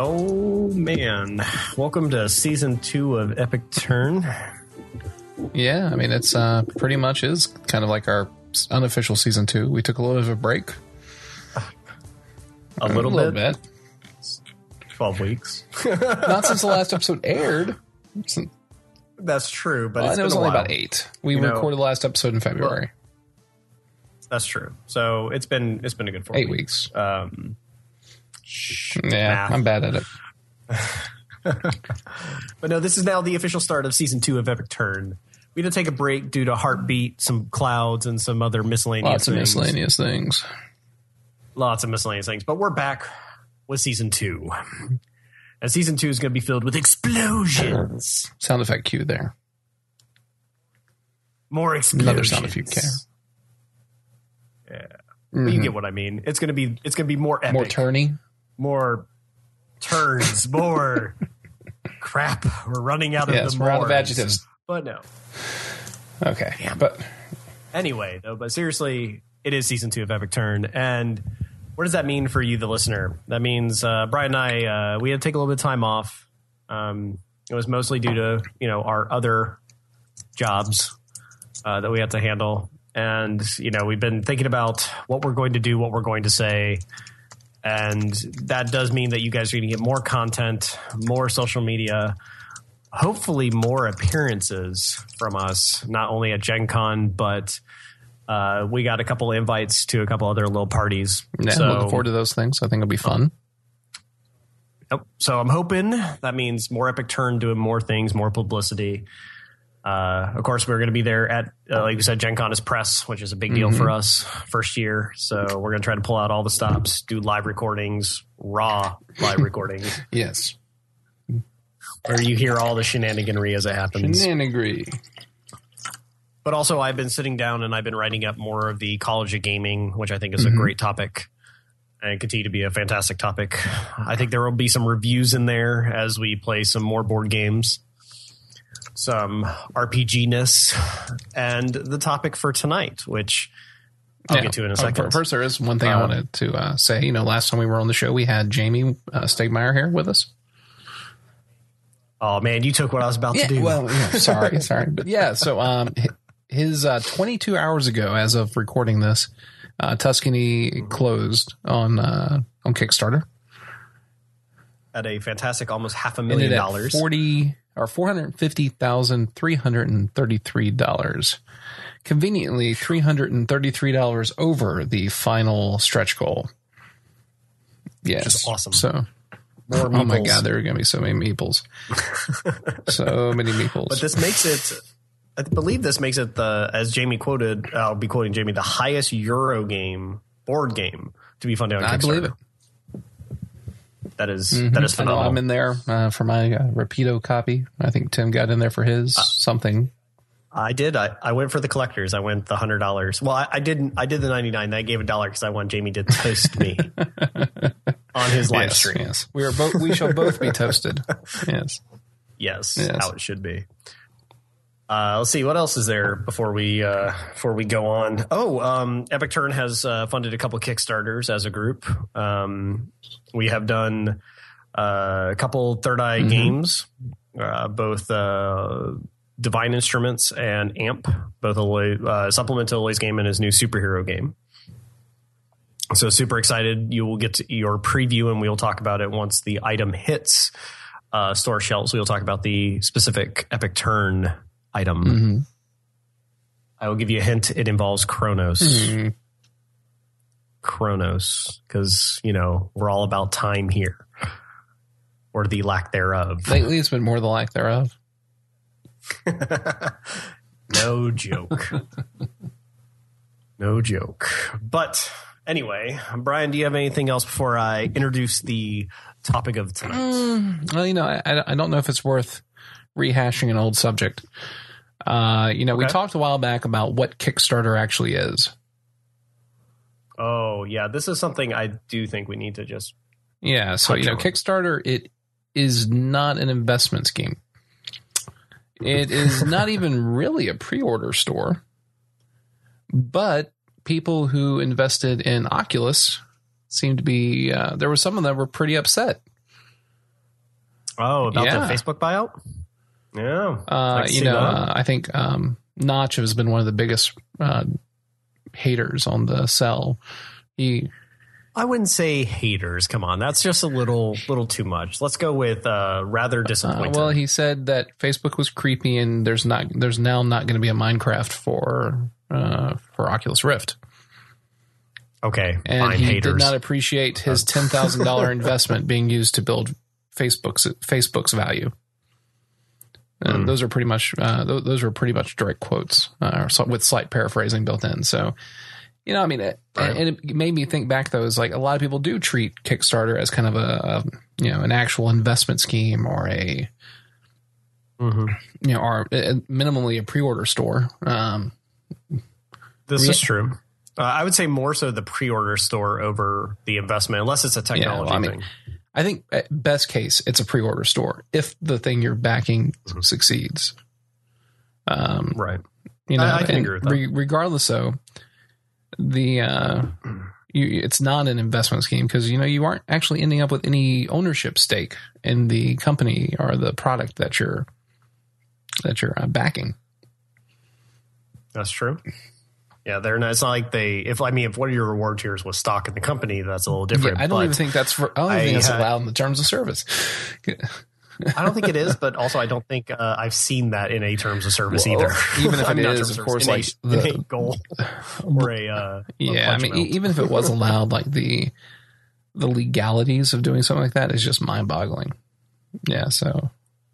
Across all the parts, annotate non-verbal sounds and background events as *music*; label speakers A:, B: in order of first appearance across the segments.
A: Oh man, welcome to season two of Epic Turn.
B: Yeah, I mean it's uh, pretty much is kind of like our unofficial season two. We took a little bit of a break,
A: A little,
B: a little
A: bit,
B: bit,
A: twelve weeks. *laughs*
B: not since the last episode aired. Since,
A: That's true, but
B: well,
A: it's
B: it was only
A: while.
B: about eight. We
A: You know-
B: recorded the last episode in February.
A: That's true. So it's been it's been a good four
B: eight
A: weeks.
B: weeks.
A: Um,
B: Yeah. I'm bad at it. *laughs*
A: but no, this is now the official start of season two of Epic Turn. We had to take a break due to heartbeat, some clouds, and some other miscellaneous
B: Lots of
A: things.
B: miscellaneous things.
A: lots of miscellaneous things. But we're back with season two. And season two is going to be filled with explosions. *clears throat*
B: Sound effect cue there.
A: More explosions.
B: Another sound if you care.
A: But you get mm-hmm. what I mean. It's going to be it's going to be more epic,
B: More turny.
A: More turns, more *laughs* crap. We're running out of
B: Yes,
A: the
B: we're out of adjectives.
A: But no.
B: Okay, but
A: Anyway, though, but seriously, it is season two of Epic Turn, and what does that mean for you, the listener? That means uh, Brian and I uh, we had to take a little bit of time off. Um, it was mostly due to you know our other jobs uh, that we had to handle, and you know we've been thinking about what we're going to do, what we're going to say, and that does mean that you guys are going to get more content, more social media, hopefully more appearances from us, not only at Gen Con, but uh, we got a couple invites to a couple other little parties.
B: yeah,
A: so,
B: looking forward to those things. I think it'll be fun.
A: Yep. So I'm hoping that means more Epic Turn doing more things, more publicity. Uh, of course, we're going to be there at, uh, like we said, Gen Con is press, which is a big deal for us first year. So we're going to try to pull out all the stops, do live recordings, raw live *laughs* recordings,
B: Yes,
A: where you hear all the shenaniganry as it happens.
B: Shenanigree.
A: But also, I've been sitting down and I've been writing up more of the College of Gaming, which I think is a great topic and continue to be a fantastic topic. I think there will be some reviews in there as we play some more board games, some RPG ness, and the topic for tonight, which I'll
B: Yeah.
A: get to in a
B: Uh,
A: second.
B: First, there is one thing I
A: Um,
B: wanted to uh, say. You know, last time we were on the show, we had Jamey uh, Stegmaier here with us.
A: oh man, you took what I was about to do.
B: well, yeah, sorry, *laughs* sorry, but yeah. So, um, his uh, 22 hours ago, as of recording this, uh, Tuscany closed on uh, on Kickstarter.
A: at a fantastic almost half a million dollars.
B: forty or four hundred fifty thousand three hundred and thirty three dollars. Conveniently, three hundred and thirty three dollars over the final stretch goal. Yes,
A: is awesome.
B: So,
A: More
B: oh my god, there are going to be so many meeples, *laughs* so many meeples.
A: But this makes it, I believe this makes it the, as Jamey quoted, I'll be quoting Jamey, the highest Euro game, board game to be funded on Kickstarter.
B: I believe it.
A: That is- that is
B: I
A: phenomenal.
B: I'm in there uh, for my uh, Rapido copy. I think Tim got in there for his
A: Uh,
B: something.
A: I did. I, I went for the collectors. I went the hundred dollars. Well, I, I didn't. I did the ninety nine. I gave a dollar because I want Jamey to toast me *laughs* on his live
B: yes,
A: stream.
B: yes. We are both. We shall both be toasted. *laughs* Yes.
A: Yes,
B: Yes.
A: how it should be. Uh, let's see what else is there before we uh, before we go on. Oh, um, Epic Turn has uh, funded a couple Kickstarters as a group. Um, we have done uh, a couple Third Eye games, uh, both uh, Divine Instruments and Amp, both a uh, supplement to Eloy's game and his new superhero game. So super excited! You will get to your preview, and we'll talk about it once the item hits uh, store shelves. We'll talk about the specific Epic Turn item.
B: Mhm.
A: I will give you a hint. It involves Chronos.
B: Mhm.
A: Chronos, because you know we're all about time here, or the lack thereof.
B: Lately, it's been more the lack thereof. *laughs*
A: no joke. no joke. But anyway, Brian, do you have anything else before I introduce the topic of tonight?
B: Well, you know, I, I don't know if it's worth rehashing an old subject. Uh, you know, we talked a while back about what Kickstarter actually is.
A: Oh yeah, this is something I do think we need to just
B: Yeah, so you know,
A: on.
B: Kickstarter it is not an investment scheme. It is *laughs* not even really a pre-order store. But people who invested in Oculus seem to be uh, there were some of them were pretty upset
A: Oh, about
B: Yeah.
A: the Facebook buyout? Yeah.
B: Uh, you know, uh, I think um, Notch has been one of the biggest uh, haters on the cell. He
A: I wouldn't say haters. Come on, that's just a little little too much. Let's go with uh, rather
B: uh,
A: disappointed.
B: well, he said that Facebook was creepy, and there's not there's now not going to be a Minecraft for uh, for Oculus Rift.
A: okay,
B: and
A: fine,
B: he
A: haters.
B: did not appreciate his *laughs* ten thousand dollar investment being used to build Facebook's Facebook's value. And
A: Hmm.
B: those are pretty much uh, th- those are pretty much direct quotes uh, with slight paraphrasing built in. So, you know, I mean, it,
A: Right.
B: and it made me think back though. Is like a lot of people do treat Kickstarter as kind of a, a you know an actual investment scheme or a
A: Mhm.
B: you know or uh, minimally a pre order store. Um,
A: This
B: Yeah.
A: is true. Uh, I would say more so the pre-order store over the investment, unless it's a technology
B: well, I mean,
A: thing.
B: I think best case it's a pre-order store if the thing you're backing
A: Mhm.
B: succeeds. Um,
A: Right.
B: you know,
A: I- I can agree with that.
B: re- regardless, though, the uh, you, it's not an investment scheme because you know you aren't actually ending up with any ownership stake in the company or the product that you're that you're uh, backing.
A: That's true. Yeah, they're not. It's not like they. If I mean, if one of your reward tiers was stock in the company, that's a little different.
B: Yeah, I don't even think that's for, I don't
A: I
B: think that's
A: had-
B: allowed in the terms of service. *laughs*
A: I don't think it is. But also, I don't think uh, I've seen that in a terms of service
B: Well,
A: either. *laughs*
B: even if
A: I
B: it is, of course,
A: in a-
B: like
A: in
B: the-
A: a goal *laughs* or a. Uh,
B: Yeah, I
A: a
B: mean,
A: pledge
B: e- even if it was allowed, like the the legalities of doing something like that is just mind boggling. Yeah, so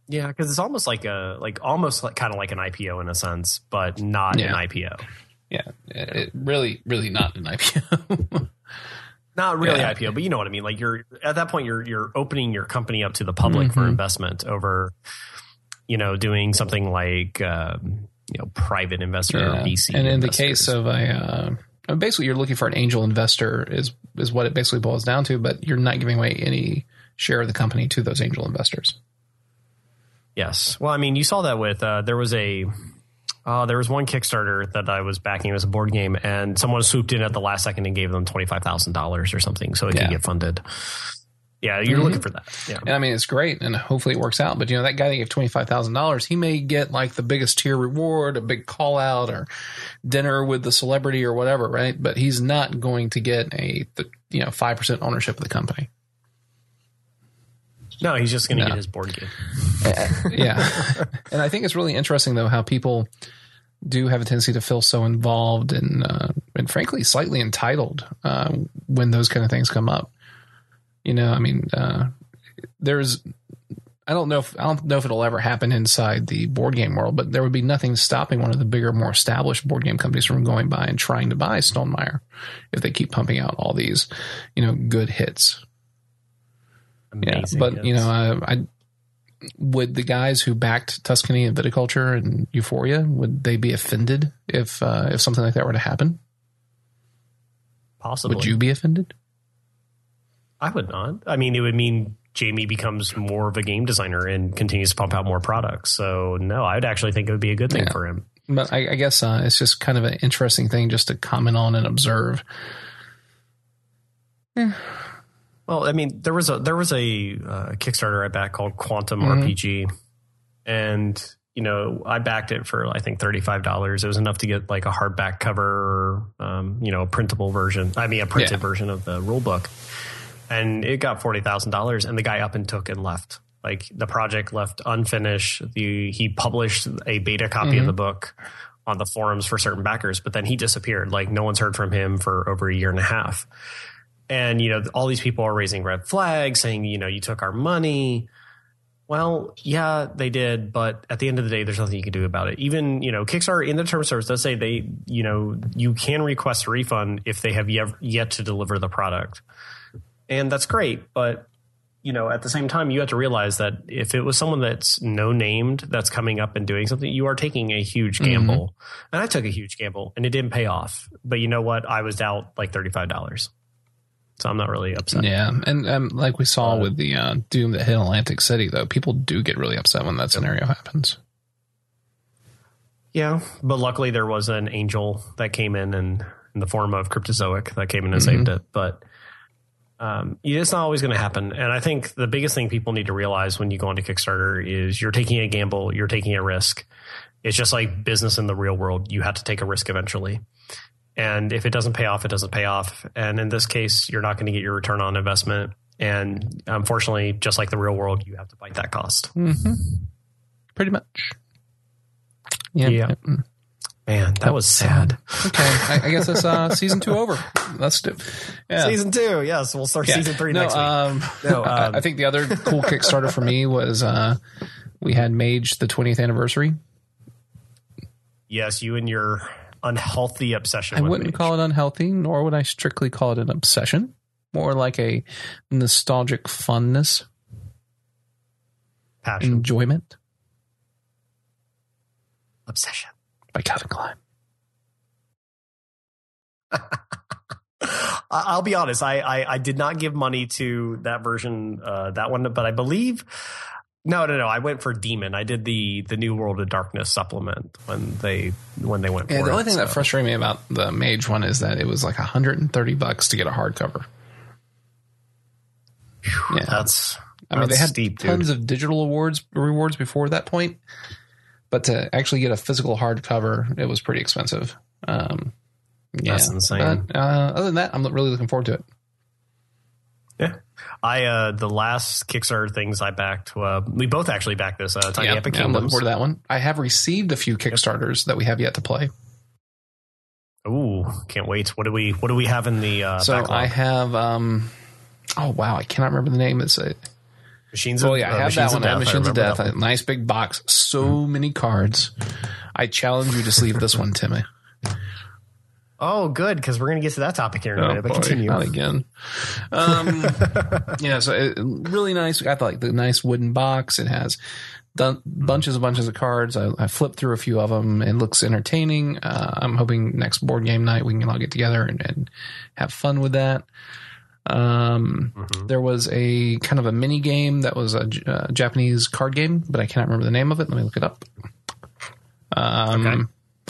A: Yeah, because it's almost like a like almost like kind of like an IPO in a sense, but not
B: Yeah.
A: an IPO.
B: Yeah, it, really, really not an IPO. *laughs*
A: Not really
B: Yeah.
A: IPO, but you know what I mean. Like you're at that point, you're you're opening your company up to the public for
B: Mhm.
A: investment over, you know, doing something like um, you know private investor or
B: Yeah.
A: VC.
B: and in the case of a, uh, basically, you're looking for an angel investor is is what it basically boils down to. But you're not giving away any share of the company to those angel investors.
A: Yes. Well, I mean, you saw that with uh, there was a uh, there was one Kickstarter that I was backing. Was a board game, and someone swooped in at the last second and gave them twenty five thousand dollars or something, so it
B: Yeah.
A: could get funded. Yeah, you're
B: Mhm.
A: looking for that. Yeah.
B: And I mean, it's great, and hopefully it works out. But you know, that guy that gave twenty five thousand dollars, he may get like the biggest tier reward, a big call out, or dinner with the celebrity, or whatever, right? But he's not going to get a th- you know five percent ownership of the company.
A: No, he's just going to
B: No.
A: get his board game. *laughs*
B: yeah, and I think it's really interesting though how people do have a tendency to feel so involved and uh, and frankly slightly entitled uh, when those kind of things come up. You know, I mean, uh, there's I don't know if I don't know if it'll ever happen inside the board game world, but there would be nothing stopping one of the bigger, more established board game companies from going by and trying to buy Stonemaier if they keep pumping out all these, you know, good hits. Yeah,
A: Amazing,
B: but you know, I, I would the guys who backed Tuscany and Viticulture and Euphoria would they be offended if uh, if something like that were to happen?
A: possibly.
B: Would you be offended?
A: I would not. I mean, it would mean Jamey becomes more of a game designer and continues to pump out more products. So no, I would actually think it would be a good thing
B: Yeah.
A: for him.
B: But I, I guess uh, it's just kind of an interesting thing just to comment on and observe.
A: Well, I mean, there was a there was a uh, Kickstarter I backed called Quantum
B: Mhm.
A: RPG, and you know I backed it for I think thirty five dollars. It was enough to get like a hardback cover, or, um, you know, a printable version. I mean, a printed
B: Yeah.
A: version of the rule book, and it got forty thousand dollars. And the guy up and took and left. Like the project left unfinished. The he published a beta copy of
B: Mhm.
A: the book on the forums for certain backers, but then he disappeared. Like no one's heard from him for over a year and a half and you know all these people are raising red flags saying you know you took our money. Well yeah they did but at the end of the day there's nothing you can do about it. Even you know kickstarter in the term of service does say they you know you can request a refund if they have yet, yet to deliver the product. And that's great but you know at the same time you have to realize that if it was someone that's no named that's coming up and doing something you are taking a huge mm-hmm. gamble. And i took a huge gamble and it didn't pay off. But you know what? I was out like $35 so I'm not really upset.
B: Yeah, and um, like we saw
A: Uh,
B: with the uh, Doom that hit Atlantic City, though, people do get really upset when that scenario happens.
A: Yeah, but luckily there was an angel that came in and in the form of Cryptozoic that came in and
B: Mhm.
A: saved it. But um, it's not always going to happen. And I think the biggest thing people need to realize when you go into Kickstarter is you're taking a gamble, you're taking a risk. It's just like business in the real world. You have to take a risk eventually. And if it doesn't pay off, it doesn't pay off. And in this case, you're not going to get your return on investment. And unfortunately, just like the real world, you have to bite that cost.
B: Mm-hmm. Pretty much.
A: Yeah. yeah. Man, that was sad.
B: Okay, I, I guess that's uh, *laughs* season two over. Let's do
A: yeah. season two. Yes, we'll start yeah. season three no, next um, week.
B: No, *laughs* um, I think the other cool Kickstarter for me was uh, we had Mage the 20th anniversary.
A: Yes, you and your unhealthy obsession.
B: I wouldn't Mage. call it unhealthy, nor would I strictly call it an obsession. More like a nostalgic funness,
A: passion,
B: enjoyment,
A: obsession
B: by Calvin Klein. *laughs*
A: I'll be honest. I, I, I did not give money to that version, uh, that one, but I believe. No, no, no. I went for Demon. I did the the New World of Darkness supplement when they when they went.
B: Yeah, the only
A: it,
B: thing so. that frustrated me about the Mage one is that it was like 130 bucks to get a hardcover.
A: Yeah, that's.
B: I mean, they had steep, tons dude. of digital awards rewards before that point, but to actually get a physical hardcover, it was pretty expensive. Um,
A: yeah, That's insane.
B: But, uh, other than that, I'm really looking forward to it.
A: Yeah, I uh, the last Kickstarter things I backed. Uh, we both actually backed this. Uh, Tiny
B: yeah,
A: Epic
B: yeah,
A: Kingdoms.
B: I'm looking forward to that one. I have received a few Kickstarters that we have yet to play.
A: Ooh, can't wait! What do we What do we have in the? Uh,
B: so
A: backlog?
B: I have. Um, oh wow, I cannot remember the name. It's a
A: Machines. Of,
B: oh yeah, I uh, have that one. I have Machines of Death. A nice big box. So mm. many cards. I challenge you to sleeve this one, Timmy.
A: Oh, good, because we're going to get to that topic here in a oh, minute. But boy, continue.
B: Not again. Um, *laughs* yeah, so it, really nice. I thought like the nice wooden box. It has done bunches and bunches of cards. I, I flipped through a few of them. It looks entertaining. Uh, I'm hoping next board game night we can all get together and, and have fun with that. Um, mm-hmm. There was a kind of a mini game that was a, a, Japanese card game, but I cannot remember the name of it. Let me look it up. Um, okay.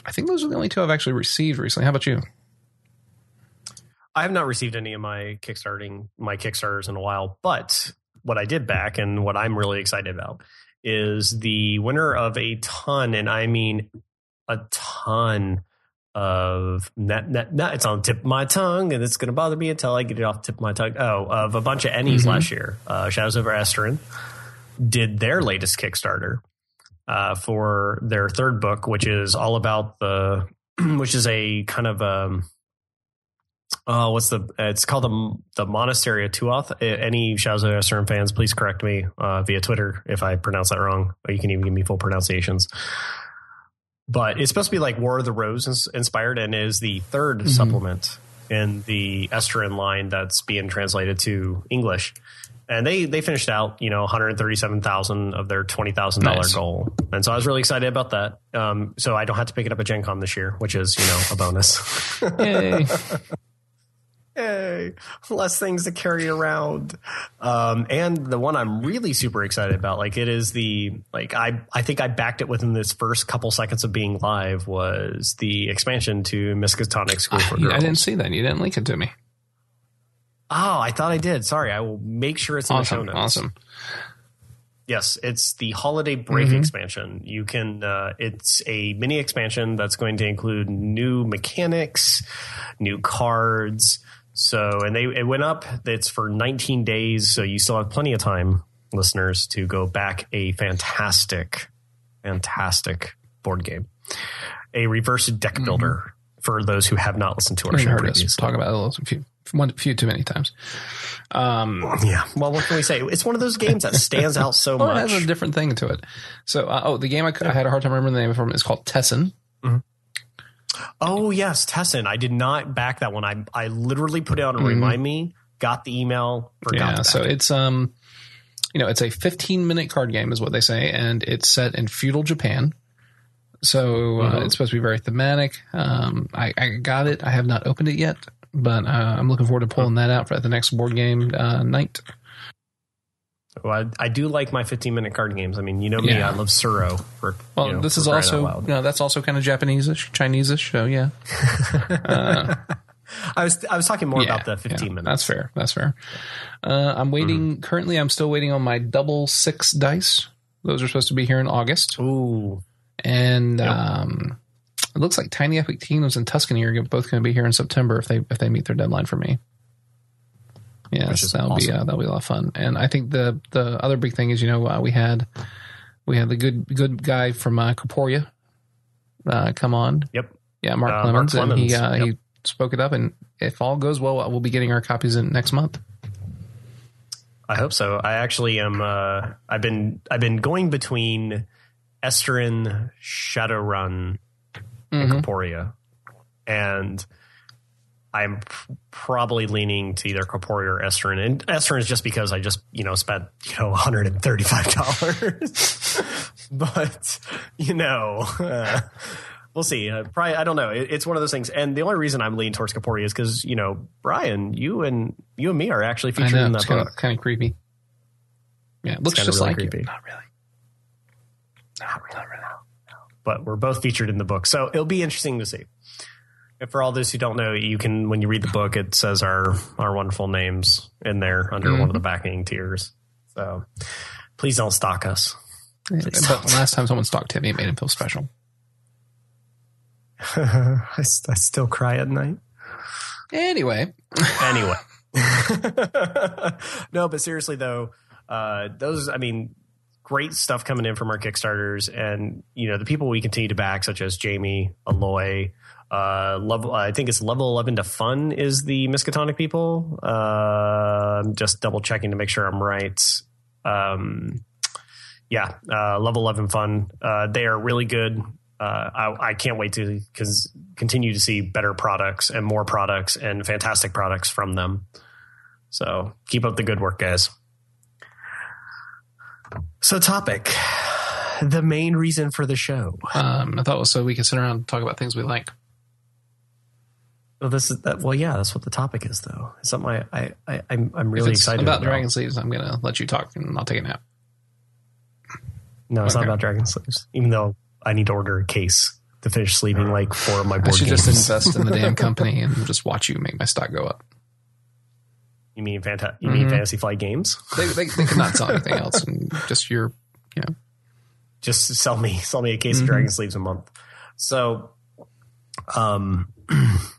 B: I think those are the only two I've actually received recently. How about you?
A: I have not received any of my kickstarting my kickstarters in a while, but what I did back and what I'm really excited about is the winner of a ton, and I mean a ton of net, it's on the tip of my tongue and it's going to bother me until I get it off the tip of my tongue. Oh, of a bunch of Ennies mm-hmm. last year. Uh, Shadows of Esteren did their latest Kickstarter uh, for their third book, which is all about the, *clears throat* which is a kind of, um, uh, what's the? It's called the the Monastery of Tuath. Any of Esteren fans, please correct me uh, via Twitter if I pronounce that wrong. Or you can even give me full pronunciations but it's supposed to be like War of the Rose inspired and is the 3rd mm-hmm. supplement in the Esteren line that's being translated to English. And they they finished out, you know, 137,000 of their $20,000 nice. goal. And so I was really excited about that. Um, so I don't have to pick it up at Gen Con this year, which is, you know, a bonus. Yay. *laughs* Hey, less things to carry around. Um, and the one I'm really super excited about, like it is the like I I think I backed it within this first couple seconds of being live was the expansion to Miskatonic School for Girls.
B: I didn't see that. You didn't link it to me.
A: Oh, I thought I did. Sorry, I will make sure it's in
B: awesome,
A: the show
B: notes. Awesome.
A: Yes, it's the holiday break mm-hmm. expansion. You can. Uh, it's a mini expansion that's going to include new mechanics, new cards, so, and they it went up. It's for 19 days, so you still have plenty of time, listeners, to go back a fantastic, fantastic board game, a reverse deck mm-hmm. builder mm-hmm. for those who have not listened to our show. Heard us
B: talk about it a few, one, few too many times.
A: Um, yeah. Well, what can we say? It's one of those games that stands out so *laughs* well, much.
B: It has a different thing to it. So, uh, oh, the game I, I, had a hard time remembering the name of it is called Tessen.
A: Oh yes, Tessen. I did not back that one. I I literally put it on to mm-hmm. remind me. Got the email.
B: yeah. so it. it's um, you know, it's a 15 minute card game, is what they say, and it's set in feudal Japan. So uh, mm-hmm. it's supposed to be very thematic. Um, I, I, got it. I have not opened it yet, but uh, I'm looking forward to pulling that out for the next board game uh, night.
A: Well, I, I, do like my 15 minute card games. I mean, you know me, yeah. I love Tsuro. For,
B: well, you know, this is also, you know, that's also kind of Japanese-ish, Chinese-ish. So yeah. *laughs*
A: uh, I was I was talking more about the 15
B: yeah,
A: minutes.
B: That's fair. That's fair. Uh, I'm waiting. Currently, I'm still waiting on my double six dice. Those are supposed to be here in August,
A: Ooh,
B: and
A: Yep.
B: um, it looks like Tiny Epic Kingdoms and Tuscany are both going to be here in September if they if they meet their deadline for me. Yes, that'll be uh, that'll be a lot of fun. And I think the the other big thing is you know uh, we had we had the good good guy from uh, Corporia uh, come on.
A: Yep.
B: Yeah, Mark
A: Uh, Mark
B: Plemmons, and he uh,
A: yep.
B: he spoke it up. And if all goes well, we'll be getting our copies in next month.
A: I hope so. I actually am. Uh, I've been I've been going between Esteren, Shadowrun, and
B: Mhm.
A: Corporia, and I'm p- probably leaning to either Corporia or Esteren. And Esteren is just because I just you know spent you know *laughs* 135 dollars, *laughs* but you know. Uh, We'll see. Uh, probably, I don't know. It, it's one of those things, and the only reason I'm leaning towards Corporia is because you know, Brian, you and you and me are actually
B: I
A: featured
B: know
A: in that
B: kind
A: book.
B: kind of creepy. Yeah, it looks just
A: really
B: like
A: creepy.
B: you. Not really.
A: Not really, not really. But we're both featured in the book, so it'll be interesting to see. And for all those who don't know, you can when you read the book, it says our our wonderful names in there under one of the backing tiers. So please don't stalk us.
B: Yeah, but last time someone stalked Timmy, it made him feel special. *laughs*
A: I, I still cry at night.
B: Anyway,
A: Anyway, *laughs* *laughs* no, but seriously though, uh, those I mean, great stuff coming in from our Kickstarters, and you know the people we continue to back, such as Jamey, Eloy. Uh, level, I think it's level eleven to fun is the Miskatonic people. Uh, I'm just double checking to make sure I'm right. Um, yeah, uh, level eleven fun. Uh, they are really good. Uh, I, I can't wait to cause continue to see better products and more products and fantastic products from them. So keep up the good work, guys. So, topic the main reason for the show.
B: um, I thought it was so we could sit around and talk about things we like.
A: Well, this is that. Well, yeah, that's what the topic is, though. It's something I, I, I I'm, I'm really excited
B: about
A: about.
B: Dragon Sleeves, I'm going to let you talk and I'll take a nap.
A: No, it's
B: Okay.
A: not about Dragon Sleeves. Even though I need to order a case to finish sleeping like four of my board
B: I should
A: games.
B: just invest in the *laughs* damn company and just watch you make my stock go up.
A: you mean fanta- You mean
B: Mhm.
A: Fantasy Flight Games?
B: They, they, they could not sell *laughs* anything else, and just your
A: just sell me sell me a case
B: Mhm.
A: of dragon sleeves a month so um *clears throat*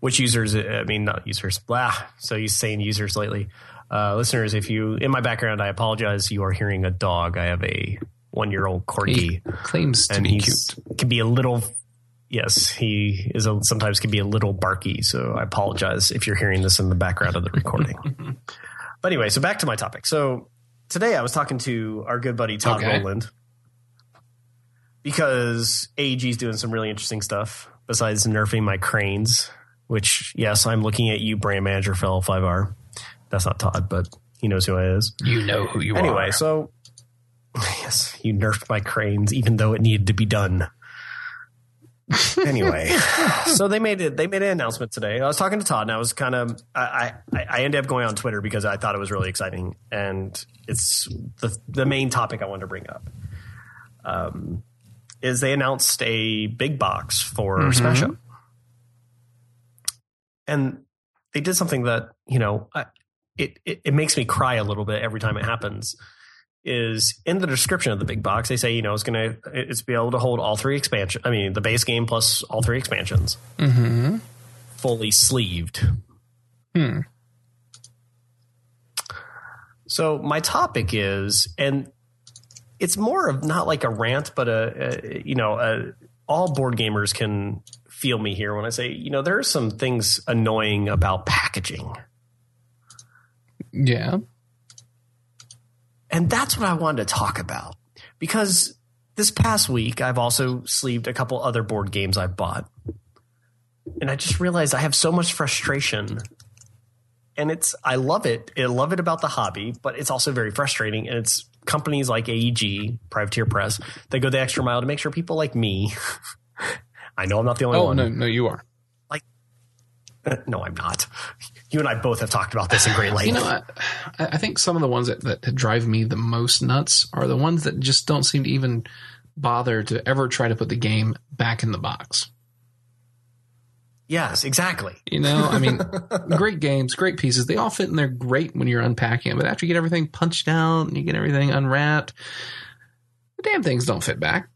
A: which users i mean not users blah so you saying users lately. Uh listeners if you in my background i apologize you are hearing a dog. I have a one year old
B: he
A: corgi
B: claims to
A: and
B: be cute.
A: can be a little yes he is a, sometimes can be a little barky so i apologize if you're hearing this in the background of the recording. *laughs* But anyway so back to my topic. So today i was talking to our good buddy todd
B: Okay.
A: rowland because AEG is doing some really interesting stuff besides nerfing my cranes which yes i'm looking at you brand manager for l5r that's not todd but he knows who i is
B: You know who you
A: anyway,
B: are.
A: Anyway, so *laughs* yes, you nerfed my cranes, even though it needed to be done. anyway, *laughs* so they made it. They made an announcement today. I was talking to Todd, and I was kind of. I, I I ended up going on Twitter because I thought it was really exciting, and it's the the main topic I wanted to bring up. Um, is they announced a big box for
B: Mhm.
A: Smash Up, and they did something that you know. I, it, it, it makes me cry a little bit every time it happens is in the description of the big box they say you know it's gonna it's be able to hold all three expansion i mean the base game plus all three expansions
B: hmm
A: fully sleeved
B: Hmm.
A: so my topic is and it's more of not like a rant but a, a you know a, all board gamers can feel me here when i say you know there are some things annoying about packaging
B: Yeah.
A: And that's what I wanted to talk about because this past week I've also sleeved a couple other board games I've bought. And I just realized I have so much frustration. And it's I love it. I love it about the hobby, but it's also very frustrating and it's companies like AEG, Privateer Press, that go the extra mile to make sure people like me *laughs* I know I'm not the only
B: Oh
A: one.
B: no, no, you are.
A: Like, *laughs* no, I'm not. You and I both have talked about this in great length.
B: You know, I, I think some of the ones that, that drive me the most nuts are the ones that just don't seem to even bother to ever try to put the game back in the box.
A: Yes, exactly.
B: You know, I mean, *laughs* great games, great pieces. They all fit in there great when you're unpacking them. But after you get everything punched out and you get everything unwrapped, the damn things don't fit back.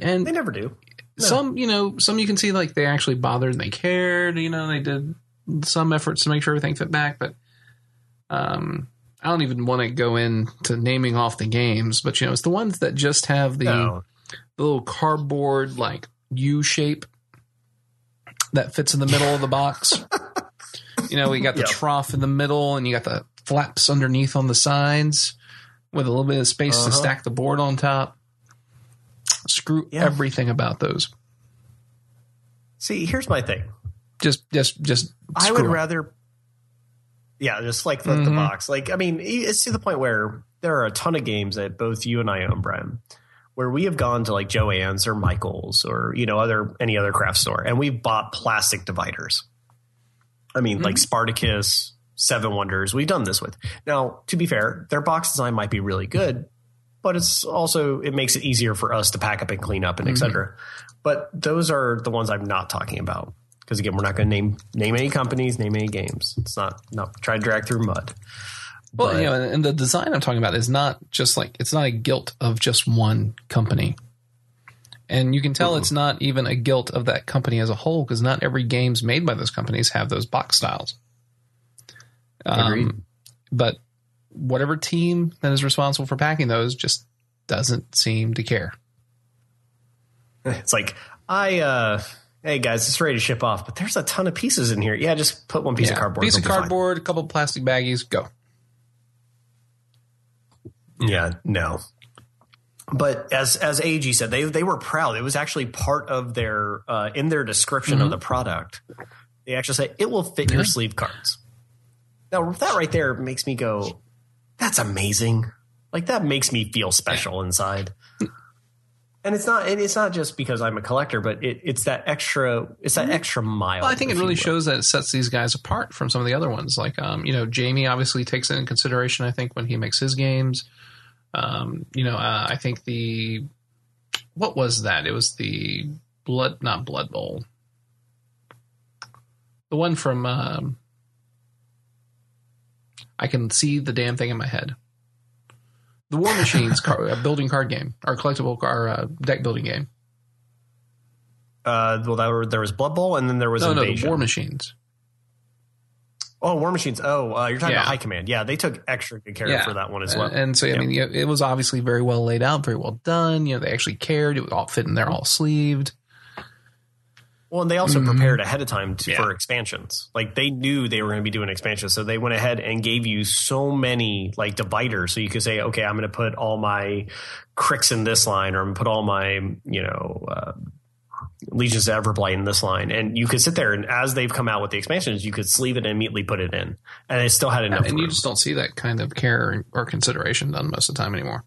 B: And
A: They never do. No.
B: some, you know, some you can see like they actually bothered and they cared. You know, they did some efforts to make sure everything fit back. But um, I don't even want to go into naming off the games. But you know, it's the ones that just have the
A: No.
B: the little cardboard like U shape that fits in the middle of the box. you know, we got the
A: Yep.
B: trough in the middle and you got the flaps underneath on the sides with a little bit of space to
A: Uh-huh.
B: stack the board on top. Screw
A: Yeah.
B: everything about those.
A: See, here's my thing.
B: Just, just, just.
A: I would rather, yeah, just like flip the box. Like, I mean, it's to the point where there are a ton of games that both you and I own, Brian, where we have gone to like Joann's or Michael's or you know other any other craft store, and we've bought plastic dividers. I mean, like Spartacus, Seven Wonders. We've done this with. Now, to be fair, their box design might be really good, but it's also it makes it easier for us to pack up and clean up and
B: Mhm.
A: etc. But those are the ones I'm not talking about because again, we're not going to name name any companies, name any games. It's not not try to drag through mud.
B: Well,
A: But-
B: you know, and, the design I'm talking about is not just like it's not a guilt of just one company, and you can tell
A: Mhm.
B: it's not even a guilt of that company as a whole because not every games made by those companies have those box styles. Um, but whatever team that is responsible for packing those just doesn't seem to care. *laughs*
A: It's like I, uh, hey guys, it's ready to ship off, but there's a ton of pieces in here. Yeah, just put one piece of cardboard.
B: piece of cardboard, a couple plastic baggies, go.
A: Yeah, no. But as as AG said, they they were proud. It was actually part of their uh, in their description of
B: Mhm.
A: the product. They actually say it will fit your sleeve cards. Now that right there makes me go, that's amazing. Like that makes me feel special inside. And it's not. It's not just because I'm a collector, but it, it's that extra. It's that extra mile.
B: Mm-hmm. Well, I think it really shows that it sets these guys apart from some of the other ones. Like, um, you know, Jamey obviously takes it in consideration. I think when he makes his games, um, you know, uh, I think the what was that? It was the blood, not Blood Bowl, the one from. Um, I can see the damn thing in my head. The War Machines car, *laughs* uh, building card game, our collectible car uh, deck building game.
A: Uh, well, there, were, there was Blood Bowl, and then there was
B: No, no,
A: Invasion.
B: the War Machines.
A: Oh, War Machines. Oh, uh, you're talking
B: Yeah.
A: about High Command. Yeah, they took extra good care
B: Yeah.
A: for that one as well.
B: And, and so, I mean, it was obviously very well laid out, very well done. You know, they actually cared. It was all fit in there, all sleeved.
A: Well, and they also
B: Mhm.
A: prepared ahead of time to,
B: Yeah.
A: for expansions. Like they knew they were going to be doing expansions, so they went ahead and gave you so many like dividers, so you could say, okay, I'm going to put all my Cryx in this line, or I'm going to put all my you know uh, legions of Everblight in this line, and you could sit there and as they've come out with the expansions, you could sleeve it and immediately put it in, and it still had enough.
B: and you
A: room.
B: just don't see that kind of care or consideration done most of the time anymore.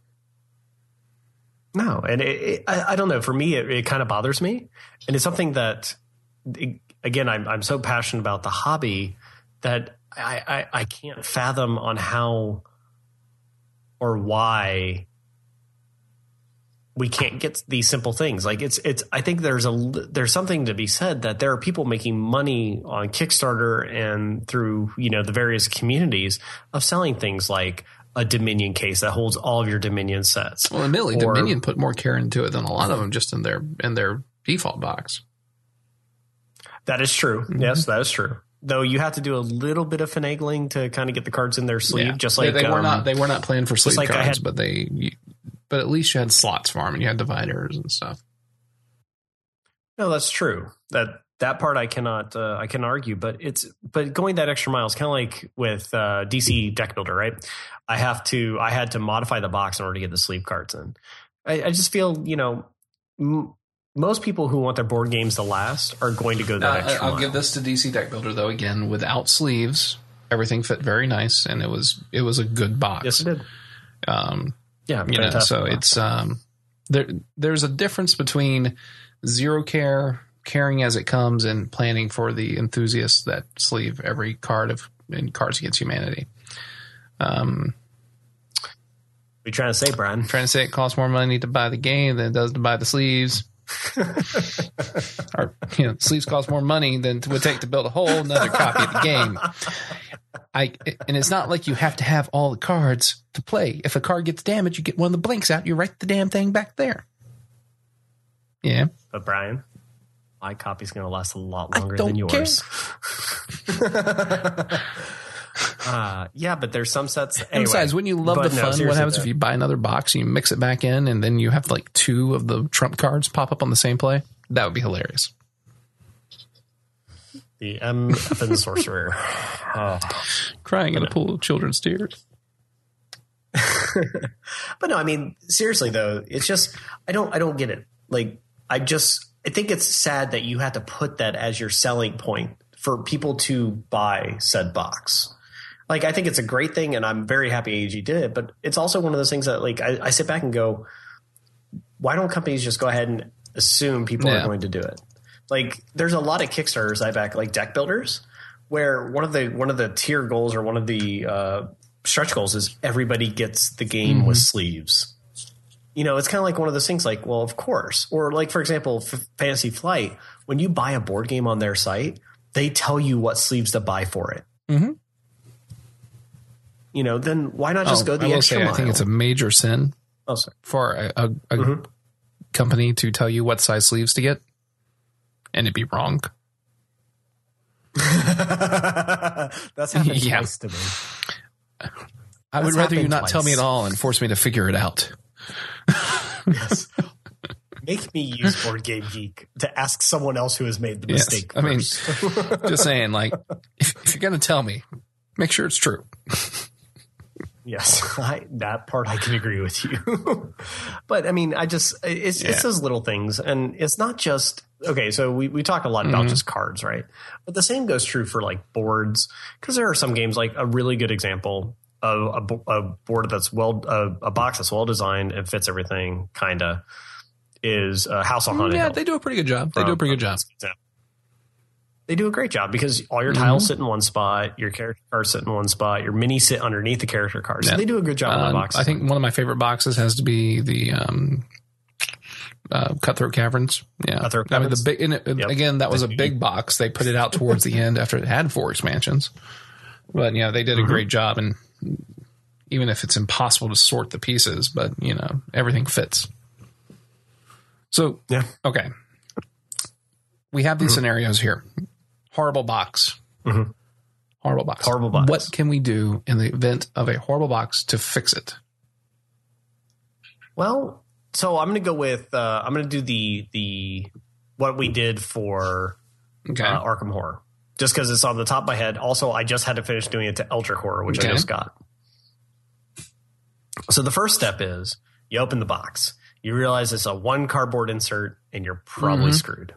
A: No, and it, it, I, I don't know. For me, it, it kind of bothers me, and it's something that, again, I'm I'm so passionate about the hobby that I, I I can't fathom on how or why we can't get these simple things. Like it's it's. I think there's a there's something to be said that there are people making money on Kickstarter and through you know the various communities of selling things like a Dominion case that holds all of your Dominion sets.
B: Well, admittedly,
A: Or-
B: Dominion put more care into it than a lot of them just in their in their default box.
A: That is true.
B: Mm-hmm.
A: Yes, that is true. Though you have to do a little bit of finagling to kind of get the cards in their sleeve,
B: Yeah.
A: just like
B: they, were
A: um,
B: not they were not planned for sleeve
A: like
B: cards,
A: had-
B: but they but at least you had slots for them and you had dividers and stuff.
A: No, that's true. That that part I cannot uh, I can argue, but it's but going that extra mile is kind of like with uh, DC Deck Builder, right? I have to I had to modify the box in order to get the sleeve cards in. I, I just feel you know. M- most people who want their board games to last are going to go that
B: Now,
A: extra
B: Uh, I'll
A: mile.
B: give this to DC Deck Builder though. Again, without sleeves, everything fit very nice, and it was it was a good box.
A: yes, it did.
B: Um,
A: Yeah,
B: you know,
A: fantastic
B: so
A: box.
B: it's um, there. There's a difference between zero care, caring as it comes, and planning for the enthusiasts that sleeve every card of in Cards Against Humanity. Um,
A: What are you trying to say, Brian?
B: trying to say it costs more money to buy the game than it does to buy the sleeves. *laughs* or you know, sleeves cost more money than it would take to build a whole another copy of the game. I and it's not like you have to have all the cards to play. If a card gets damaged, you get one of the blinks out. You write the damn thing back there. Yeah,
A: But Brian, my copy's going to last a lot longer than yours. *laughs* *laughs* uh, yeah, but there's some sets. *laughs*
B: And
A: Anyway,
B: besides, wouldn't you love the
A: no,
B: fun? what happens
A: though.
B: if you buy another box and you mix it back in, and then you have like two of the trump cards pop up on the same play? That would be hilarious.
A: the MF and Sorcerer? *laughs* Oh.
B: Crying in a pool of children's tears. *laughs*
A: But no, I mean seriously though, it's just I don't I don't get it. Like I just I think it's sad that you have to put that as your selling point for people to buy said box. Like I think it's a great thing, and I'm very happy AEG did it. But it's also one of those things that like I, I sit back and go, why don't companies just go ahead and assume people
B: Yeah.
A: are going to do it? Like there's a lot of Kickstarters I back, like deck builders, where one of the one of the tier goals or one of the uh, stretch goals is everybody gets the game with sleeves. You know, it's kind of like one of those things. Like, well, of course, or like for example, F- Fantasy Flight. When you buy a board game on their site, they tell you what sleeves to buy for it.
B: Mhm.
A: You know, then why not just
B: Oh,
A: go the
B: I
A: extra
B: say,
A: mile?
B: I think it's a major sin
A: oh, sorry.
B: for a, a, a
A: Mhm.
B: company to tell you what size sleeves to get, and it'd be wrong. *laughs*
A: That's happened *laughs*
B: Yeah.
A: twice to me.
B: I would rather you not tell me at all and force me to figure it out. *laughs*
A: Yes. Make me use Board Game Geek to ask someone else who has made the
B: Yes.
A: mistake.
B: I mean. Just saying, like, if, if you're going to tell me, make sure it's true.
A: Yes, *laughs* I, that part I can agree with you. *laughs* but I mean, I just it's
B: Yeah.
A: it's those little things, and it's not just okay. So we we talk a lot about
B: Mhm.
A: just cards, right? But the same goes true for like boards, because there are some games like a really good example of a, a board that's well a, a box that's well designed and fits everything, kinda. Is uh, House on Haunted
B: yeah,
A: Hill.
B: they do a pretty good job. They do a pretty good job.
A: They do a great job because all your
B: Mhm.
A: tiles sit in one spot, your character cards sit in one spot, your mini sit underneath the character cards.
B: Yeah.
A: So they do a good job on
B: Um,
A: the box.
B: I think one of my favorite boxes has to be the um, uh, Cutthroat Caverns. Yeah,
A: Cutthroat
B: I mean the big. It,
A: Yep.
B: Again, that was a big box. They put it out towards the end after it had four expansions. But yeah, they did a
A: Mhm.
B: great job, and even if it's impossible to sort the pieces, but you know everything fits. So
A: yeah.
B: okay, we have these scenarios here. Horrible box.
A: Mhm.
B: Horrible box.
A: Horrible box.
B: What can we do in the event of a horrible box to fix it?
A: Well, so I'm going to go with uh, I'm going to do the the what we did for
B: Okay.
A: uh, Arkham Horror, just because it's on the top of my head. Also, I just had to finish doing it to Eldritch Horror, which
B: Okay.
A: I just got. So the first step is you open the box. You realize it's a one cardboard insert, and you're probably
B: Mhm.
A: screwed.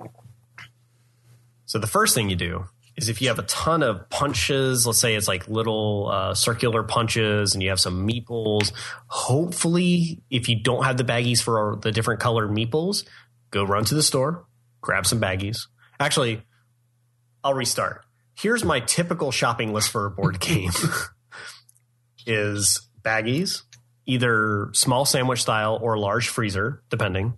A: So the first thing you do is if you have a ton of punches, let's say it's like little uh, circular punches, and you have some meeples. Hopefully, if you don't have the baggies for the different colored meeples, go run to the store, grab some baggies. Actually, I'll restart. Here's my typical shopping list for a board *laughs* game: *laughs* is baggies, either small sandwich style or large freezer, depending.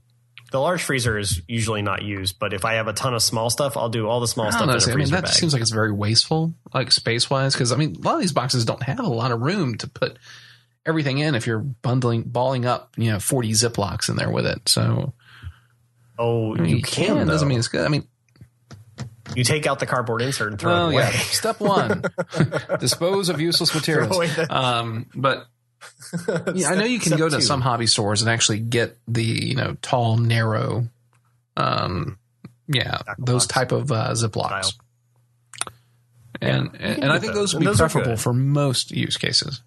A: The large freezer is usually not used, but if I have a ton of small stuff, I'll do all the small
B: I
A: stuff
B: know. see, I mean, that
A: bag.
B: seems like it's very wasteful, like space wise. Because I mean, a lot of these boxes don't have a lot of room to put everything in if you're bundling, balling up, you know, forty Ziplocs in there with it. So
A: oh,
B: I mean,
A: you can.
B: doesn't mean it's good. I mean,
A: you take out the cardboard insert and throw
B: well,
A: it away.
B: yeah. Step one: *laughs* dispose of useless materials.
A: Throw away the-
B: Um, but *laughs* yeah, I know you can go to
A: two.
B: some hobby stores and actually get the you know tall, narrow, um, yeah, those type of uh, Ziplocs. And
A: you
B: and, and I think
A: those.
B: those would be
A: those
B: preferable for most use cases.